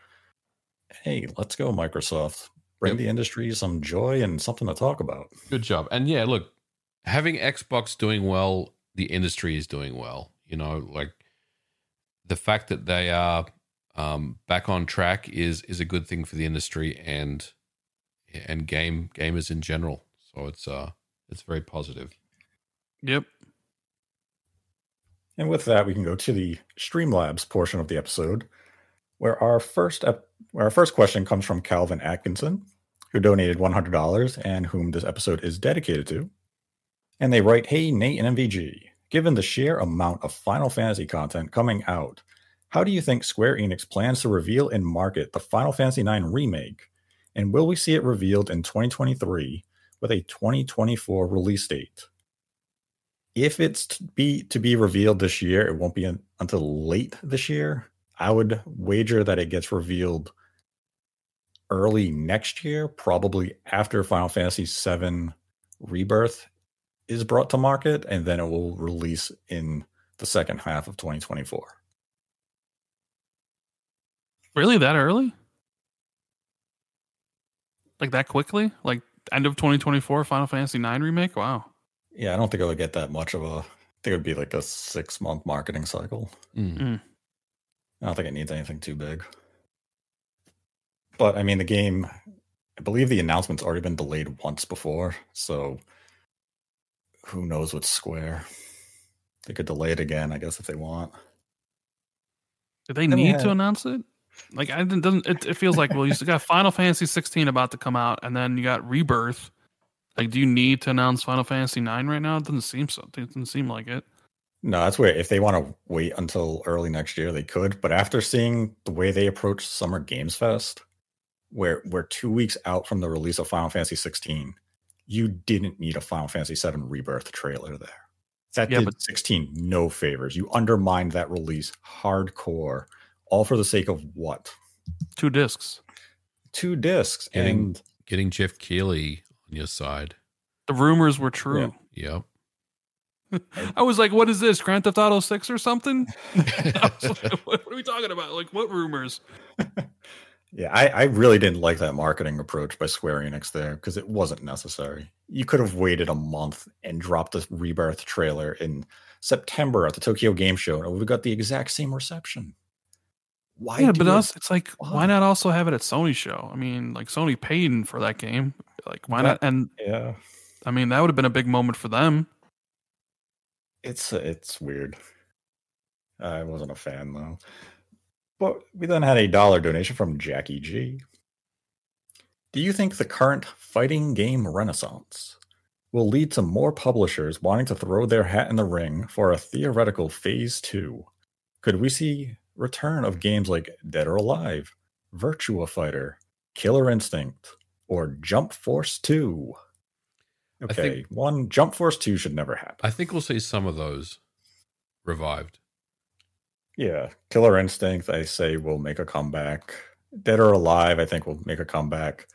hey, let's go, Microsoft. Bring yep. the industry some joy and something to talk about. Good job. And yeah, look, having Xbox doing well the industry is doing well. You know, like the fact that they are um, back on track is is a good thing for the industry and and game gamers in general. So it's uh it's very positive. Yep. And with that, we can go to the Streamlabs portion of the episode, where our first ep- where our first question comes from Calvin Atkinson, who donated one hundred dollars and whom this episode is dedicated to. And they write, Hey, Nate and MVG, given the sheer amount of Final Fantasy content coming out, how do you think Square Enix plans to reveal and market the Final Fantasy IX remake? And will we see it revealed in 2023 with a 2024 release date? if it's to be to be revealed this year, it won't be un- until late this year. I would wager that it gets revealed early next year, probably after Final Fantasy VII Rebirth is brought to market, and then it will release in the second half of 2024. Really, that early? Like that quickly? Like end of 2024, Final Fantasy IX remake? Wow. Yeah, I don't think it would get that much of a. I think it would be like a six month marketing cycle. Mm. I don't think it needs anything too big. But I mean, the game, I believe the announcement's already been delayed once before. So who knows with Square? They could delay it again, I guess, if they want. Do they Then we need to had- announce it? Like, I didn't- doesn't. It, it feels like well, you still got Final Fantasy 16 about to come out, and then you got Rebirth. Like, do you need to announce Final Fantasy 9 right now? It doesn't seem so. It doesn't seem like it. No, that's where if they want to wait until early next year, they could. But after seeing the way they approached Summer Games Fest, where we're two weeks out from the release of Final Fantasy 16, you didn't need a Final Fantasy 7 Rebirth trailer there. That Yeah, did but- 16 no favors. You undermined that release hardcore, all for the sake of what? Two discs. Two discs. Getting- and Getting Geoff Keighley on your side. The rumors were true. Yep. I was like, "What is this? Grand Theft Auto 6 or something?" I was like, what, what are we talking about? Like, what rumors? Yeah, I, I really didn't like that marketing approach by Square Enix there because it wasn't necessary. You could have waited a month and dropped the Rebirth trailer in September at the Tokyo Game Show, and we got the exact same reception. Why? yeah, but it- us, it's like, why Why? not also have it at Sony show? I mean, like Sony paid for that game. Like, why not? And Yeah, I mean, that would have been a big moment for them. it's it's weird. I wasn't a fan though. But we then had a dollar donation from Jackie G. Do you think the current fighting game renaissance will lead to more publishers wanting to throw their hat in the ring for a theoretical phase two? Could we see return of games like Dead or Alive, Virtua Fighter, Killer Instinct, or Jump Force 2? I Okay, think- one Jump Force 2 should never happen. I think we'll see some of those revived. Yeah, Killer Instinct, I say, will make a comeback. Dead or Alive, I think, will make a comeback.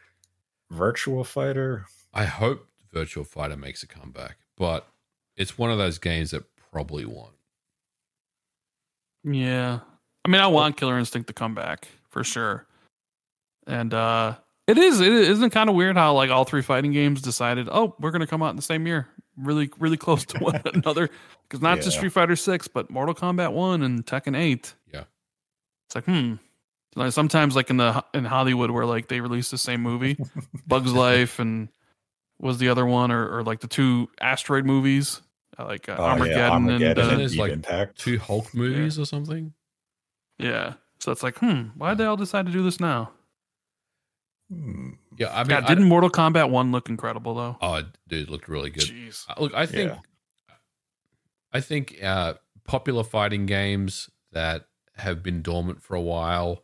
Virtua Fighter, I hope Virtual Fighter makes a comeback, but it's one of those games that probably won't. Yeah. I mean, I want Killer Instinct to come back for sure. And uh it is it isn't kind of weird how like all three fighting games decided, "Oh, we're going to come out in the same year." Really really close to one another cuz not just Street Fighter 6, but Mortal Kombat 1 and Tekken 8. Yeah. It's like, hmm. Like sometimes like in the in Hollywood where like they release the same movie, Bugs Life and was the other one or, or like the two asteroid movies, uh, like uh, Oh, yeah, Armageddon, Armageddon and uh, Isn't it Deep like Impact. Two Hulk movies or something? Yeah. So it's like, hmm, why'd they all decide to do this now? Hmm. Yeah, I mean, yeah, I- didn't Mortal Kombat 1 look incredible though? oh, dude, it looked really good. Jeez. Uh, Look, I think, Yeah. I think uh, popular fighting games that have been dormant for a while.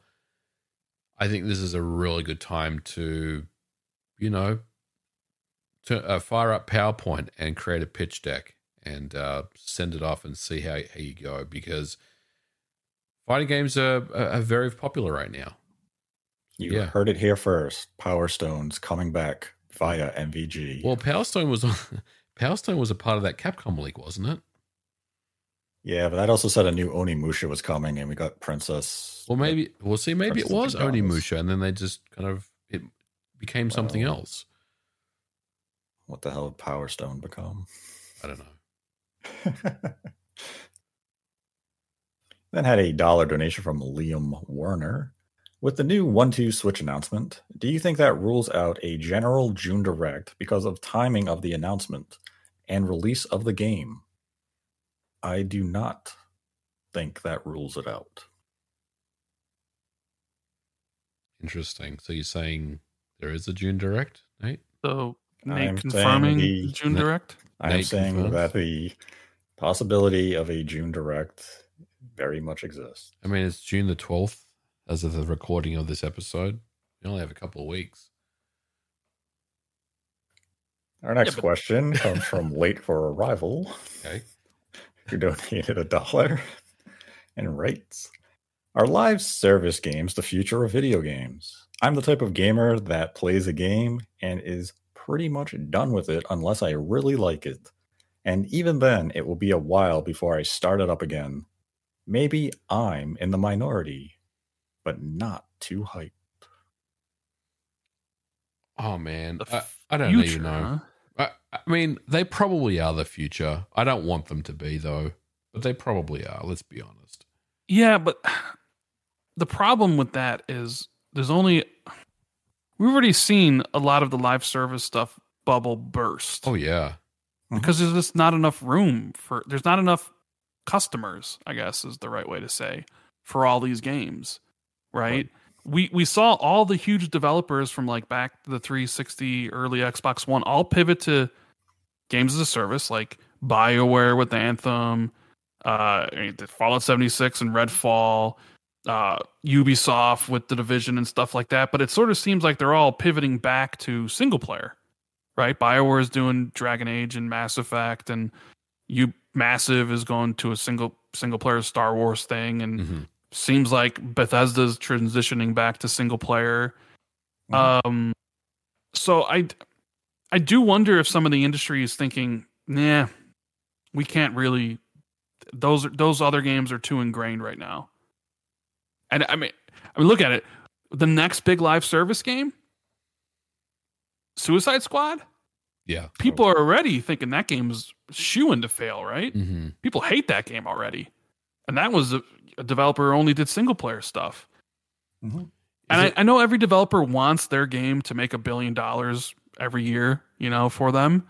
I think this is a really good time to, you know, to uh, fire up PowerPoint and create a pitch deck and uh, send it off and see how, how you go because fighting games are, are very popular right now. You Yeah. heard it here first. Power Stones coming back via MVG. Well, Power Stone was Power Stone was a part of that Capcom league, wasn't it? yeah, but that also said a new Onimusha was coming, and we got Princess. Well, maybe we'll see. Maybe it was Princess of Darkness. Onimusha, and then they just kind of it became something Well. else. What the hell did Power Stone become? I don't know. then had a dollar donation from Liam Warner. With the new 1 2 Switch announcement, do you think that rules out a general June Direct because of timing of the announcement and release of the game? I do not think that rules it out. Interesting. So you're saying there is a June Direct, Nate? So I'm Nate confirming the- the June Direct? I am Nate saying confirms. that the possibility of a June Direct very much exists. I mean, it's June the twelfth as of the recording of this episode. We only have a couple of weeks. Our next Yeah, but- question comes from Late for Arrival, Okay. who donated a dollar and writes Are live service games the future of video games? I'm the type of gamer that plays a game and is pretty much done with it unless I really like it. And even then, it will be a while before I start it up again. Maybe I'm in the minority, but not too hyped. Oh man, The I, I don't even Future, know. huh? I, I mean, they probably are the future. I don't want them to be though, but they probably are. Let's be honest. Yeah, but the problem with that is there's only we've already seen a lot of the live service stuff bubble burst Oh yeah, mm-hmm. because there's just not enough room for there's not enough customers, I guess is the right way to say, for all these games. Right? We we saw all the huge developers from like back the 360 early Xbox One all pivot to games as a service like BioWare with Anthem, uh Fallout 76 and Redfall, uh Ubisoft with the division and stuff like that, but it sort of seems like they're all pivoting back to single player. Right? BioWare is doing Dragon Age and Mass Effect and you Massive is going to a single single player Star Wars thing and hmm seems like Bethesda's transitioning back to single player. Mhm. Um, so I, I do wonder if some of the industry is thinking, nah, we can't really. Those those other games are too ingrained right now. And I mean, I mean, look at it. The next big live service game, Suicide Squad. Yeah. People are already thinking that game's shooing to fail, right? hmm people hate that game already and that was a, a developer only did single player stuff Mhm. and Is I, I know every developer wants their game to make a billion dollars every year you know for them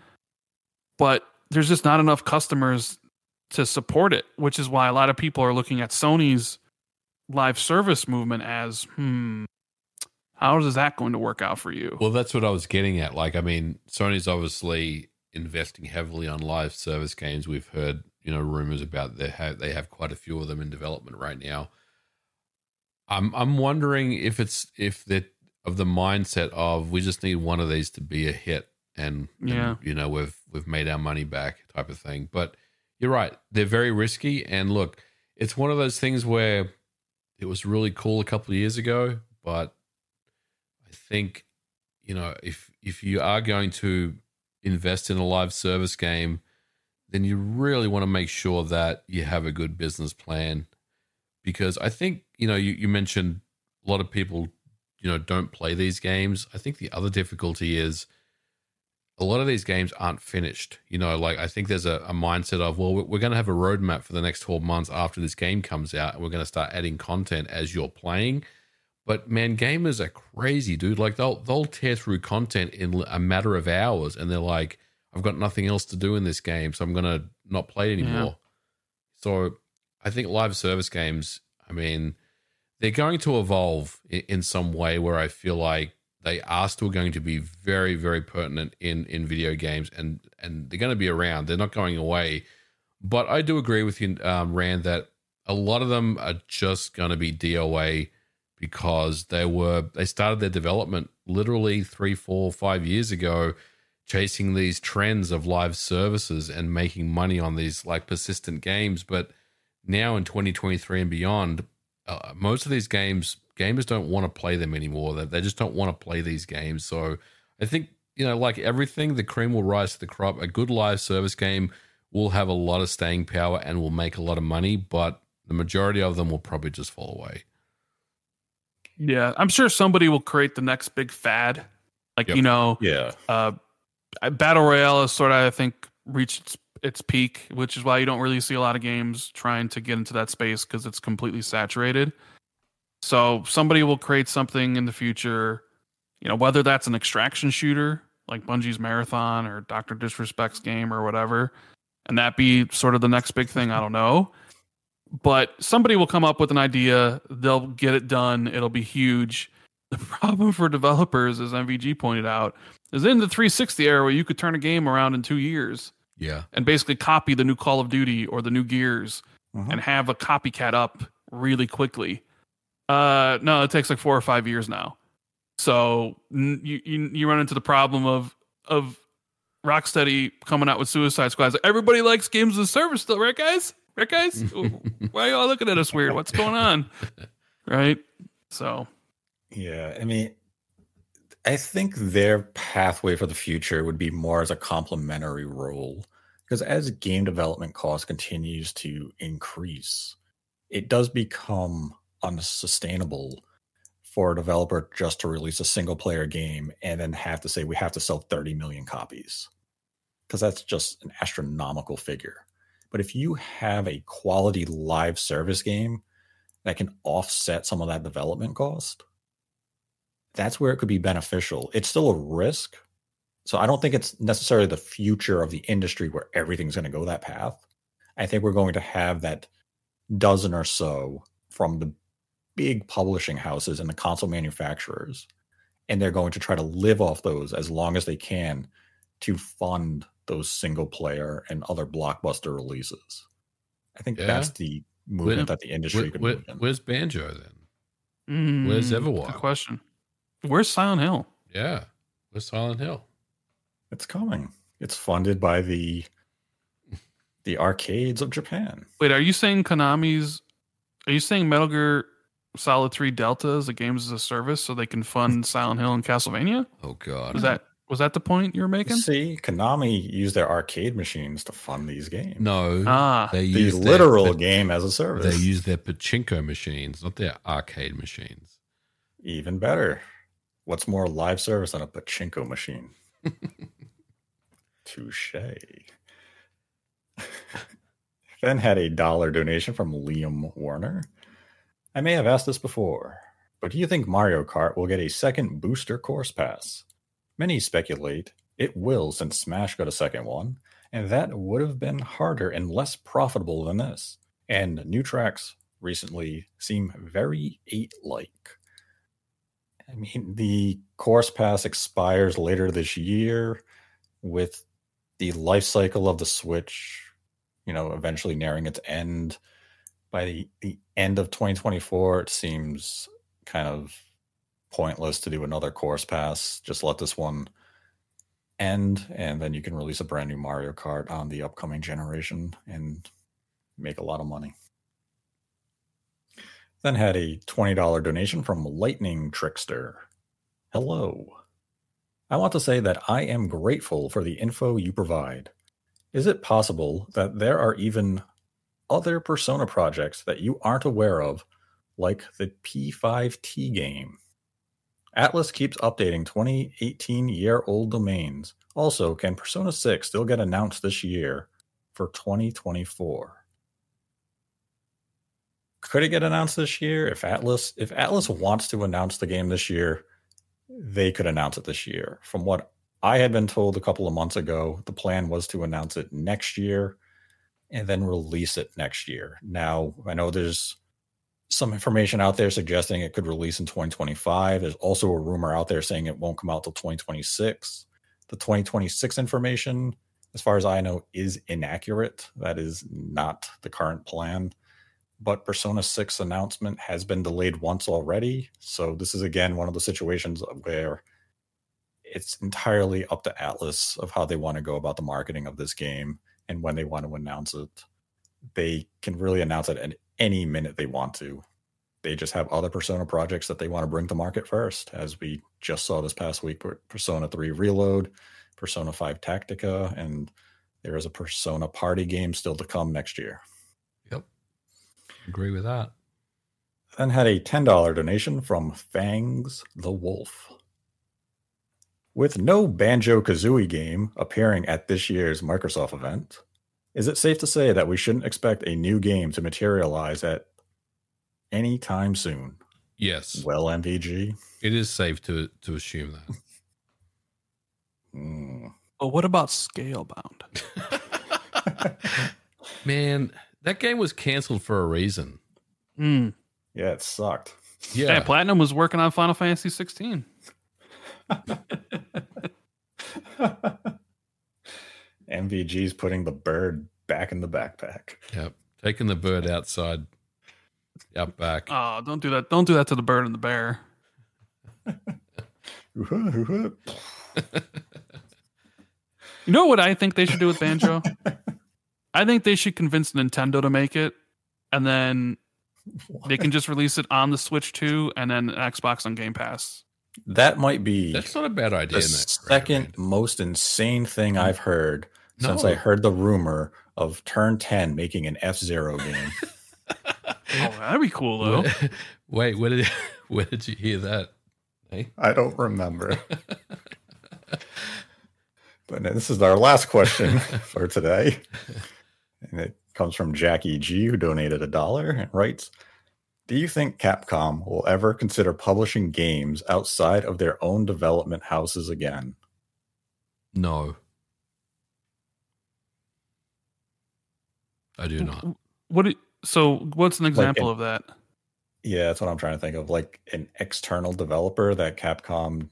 but there's just not enough customers to support it which is why a lot of people are looking at sony's live service movement as hmm how is that going to work out for you Well, that's what I was getting at. Like, I mean, Sony's obviously investing heavily on live service games. We've heard, you know, rumors about they have they have quite a few of them in development right now. I'm I'm wondering if it's if that of the mindset of we just need one of these to be a hit and, and, Yeah. you know we've we've made our money back type of thing. But you're right, they're very risky. And look, it's one of those things where it was really cool a couple of years ago, but I think you know if if you are going to invest in a live service game, then you really want to make sure that you have a good business plan because I think you know you, you mentioned a lot of people you know don't play these games. I think the other difficulty is a lot of these games aren't finished. You know, like I think there's a, a mindset of well, we're, going to have a roadmap for the next 12 months after this game comes out, and we're going to start adding content as you're playing. But man, gamers are crazy, dude. Like they'll they'll tear through content in a matter of hours, and they're like, "I've got nothing else to do in this game, so I'm gonna not play it anymore." So I think live service games, I mean, they're going to evolve in, in some way where I feel like they are still going to be very, very pertinent in in video games, and and they're going to be around. They're not going away. But I do agree with you, um, Rand, that a lot of them are just going to be DOA because they were they started their development literally three, four, five years ago, chasing these trends of live services and making money on these like persistent games. But now in 2023 and beyond, uh, most of these games gamers don't want to play them anymore. They, they just don't want to play these games. So I think you know, like everything, the cream will rise to the crop. A good live service game will have a lot of staying power and will make a lot of money, but the majority of them will probably just fall away. Yeah i'm sure somebody will create the next big fad like Yep. you know Yeah. uh, battle royale is sort of I think reached its, its peak, which is why you don't really see a lot of games trying to get into that space because it's completely saturated. So somebody will create something in the future, you know, whether that's an extraction shooter like Bungie's Marathon or Doctor Disrespect's game or whatever, and that be sort of the next big thing. I don't know. But somebody will come up with an idea, they'll get it done, it'll be huge. The problem for developers, as MVG pointed out, is in the 360 era where you could turn a game around in two years Yeah. and basically copy the new Call of Duty or the new Gears Mhm. and have a copycat up really quickly. Uh, no, it takes like four or five years now. So n- you, you you run into the problem of of Rocksteady coming out with Suicide Squad. Like, Everybody likes games as a service still, right, guys? Right, guys? Why are y'all looking at us weird? What's going on? Right? So, Yeah, I mean, I think their pathway for the future would be more as a complementary role because as game development cost continues to increase, it does become unsustainable for a developer just to release a single player game and then have to say we have to sell 30 million copies because that's just an astronomical figure. But if you have a quality live service game that can offset some of that development cost, that's where it could be beneficial. It's still a risk. So I don't think it's necessarily the future of the industry where everything's going to go that path. I think we're going to have that dozen or so from the big publishing houses and the console manufacturers. And they're going to try to live off those as long as they can to fund those single player and other blockbuster releases. I think Yeah. that's the movement Where- that the industry Where- could where- move in. where's Banjo then? mm, Where's Everwild? Good question. Where's Silent Hill? Yeah. Where's Silent Hill? It's coming. It's funded by the the arcades of Japan. Wait, are you saying Konami's? Are you saying Metal Gear Solid Three Delta is a games as a service so they can fund Silent Hill and Castlevania? Oh God. Is that was that the point you were making? See, Konami used their arcade machines to fund these games. no. Ah, they the use literal Their, game as a service. they use their pachinko machines, not their arcade machines. Even better. What's more live service than a pachinko machine? Touche. then had a dollar donation from Liam Warner. I may have asked this before, but do you think Mario Kart will get a second booster course pass? Many speculate it will since Smash got a second one, and that would have been harder and less profitable than this. And new tracks recently seem very 8 like. I mean, the course pass expires later this year with the life cycle of the Switch, you know, eventually nearing its end. By the, the end of 2024, it seems kind of pointless to do another course pass. Just let this one end, and then you can release a brand new Mario Kart on the upcoming generation and make a lot of money. Then had a $20 donation from Lightning Trickster. Hello. I want to say that I am grateful for the info you provide. Is it possible that there are even other Persona projects that you aren't aware of, like the P5T game? Atlus keeps updating 2018 year old domains. Also, can Persona 6 still get announced this year for 2024? Could it get announced this year? If Atlus if Atlus wants to announce the game this year, they could announce it this year. From what I had been told a couple of months ago, the plan was to announce it next year and then release it next year. Now, I know there's some information out there suggesting it could release in 2025. There's also a rumor out there saying it won't come out till 2026. The 2026 information, as far as I know, is inaccurate. That is not the current plan. But Persona 6 announcement has been delayed once already. So this is again one of the situations where it's entirely up to Atlus of how they want to go about the marketing of this game and when they want to announce it. They can really announce it at any minute they want to. They just have other Persona projects that they want to bring to market first, as we just saw this past week Persona 3 Reload, Persona 5 Tactica, and there is a Persona party game still to come next year. Yep. Agree with that. Then had a $10 donation from Fangs the Wolf. With no Banjo Kazooie game appearing at this year's Microsoft event, is it safe to say that we shouldn't expect a new game to materialize at any time soon? Yes. Well, MVG. It is safe to to assume that. Mm. but what about Scalebound? Man, that game was canceled for a reason. Hmm. Yeah, it sucked. Yeah. Yeah, Platinum was working on Final Fantasy 16. MVG's putting the bird back in the backpack. Yep. Taking the bird outside. Up back. Oh, don't do that. Don't do that to the bird and the bear. You know what I think they should do with Banjo? I think they should convince Nintendo to make it, and then they can just release it on the Switch too, and then Xbox on Game Pass. That might be That's not a bad idea. the second most insane thing I've heard since I heard the rumor of Turn 10 making an F Zero game. Oh, that'd be cool though. Wait, wait, where did where did you hear that? Hey? I don't remember. but this is our last question for today. And it comes from Jackie G, who donated a dollar and writes Do you think Capcom will ever consider publishing games outside of their own development houses again? No. I do not. What? do- So, what's an example an- of that? Yeah, that's what I'm trying to think of. Like an external developer that Capcom,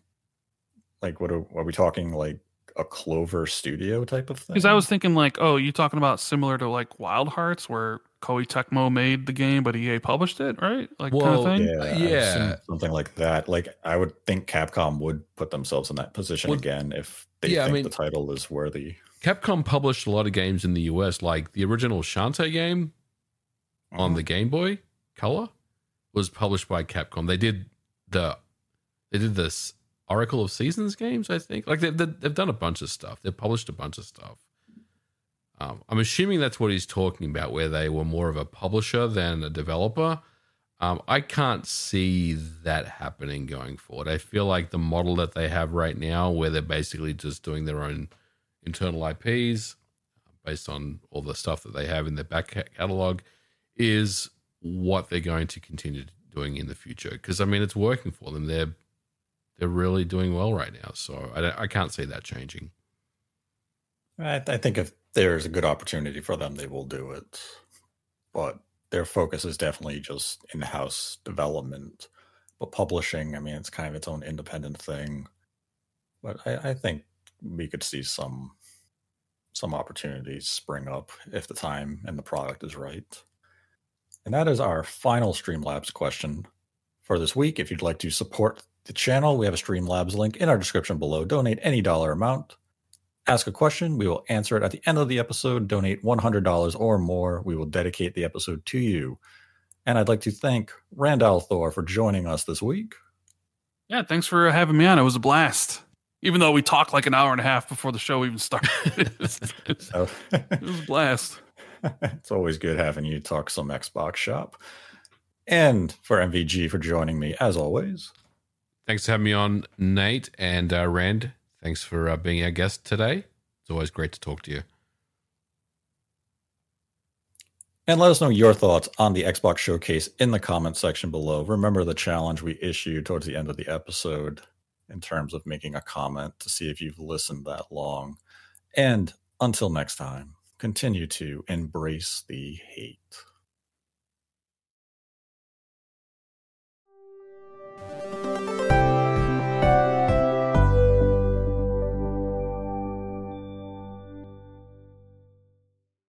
like, what are, are we talking? Like a Clover Studio type of thing? Because I was thinking, like, oh, you talking about similar to like Wild Hearts, where Koei Tecmo made the game, but EA published it, right? Like kind of thing. Yeah, Yeah. something like that. Like I would think Capcom would put themselves in that position Well, again if they yeah, I think mean- the title is worthy. Capcom published a lot of games in the US, like the original Shantae game on Mm-hmm. the Game Boy Color was published by Capcom. They did the they did this Oracle of Seasons games, I think. Like they've they've done a bunch of stuff. They've published a bunch of stuff. Um, I'm assuming that's what he's talking about, where they were more of a publisher than a developer. Um, I can't see that happening going forward. I feel like the model that they have right now, where they're basically just doing their own internal IPs uh, based on all the stuff that they have in their back catalog, is what they're going to continue doing in the future. Because I mean, it's working for them. They're they're really doing well right now. So I, I can't see that changing. I, I think if there's a good opportunity for them, they will do it. But their focus is definitely just in-house development. But publishing, I mean, it's kind of its own independent thing. But I, I think we could see some some opportunities spring up if the time and the product is right. And that is our final Streamlabs question for this week. If you'd like to support the channel, we have a Streamlabs link in our description below. Donate any dollar amount. Ask a question. We will answer it at the end of the episode. Donate $100 or more. We will dedicate the episode to you. And I'd like to thank Rand al Thor for joining us this week. Yeah, thanks for having me on. It was a blast. Even though we talked like an hour and a half before the show even started, it was So it was a blast. it's always good having you talk some Xbox shop. And for MVG for joining me as always. Thanks for having me on, Nate and uh, Rand. Thanks for uh, being our guest today. It's always great to talk to you. And let us know your thoughts on the Xbox Showcase in the comment section below. Remember the challenge we issued towards the end of the episode in terms of making a comment to see if you've listened that long. And until next time, continue to embrace the hate.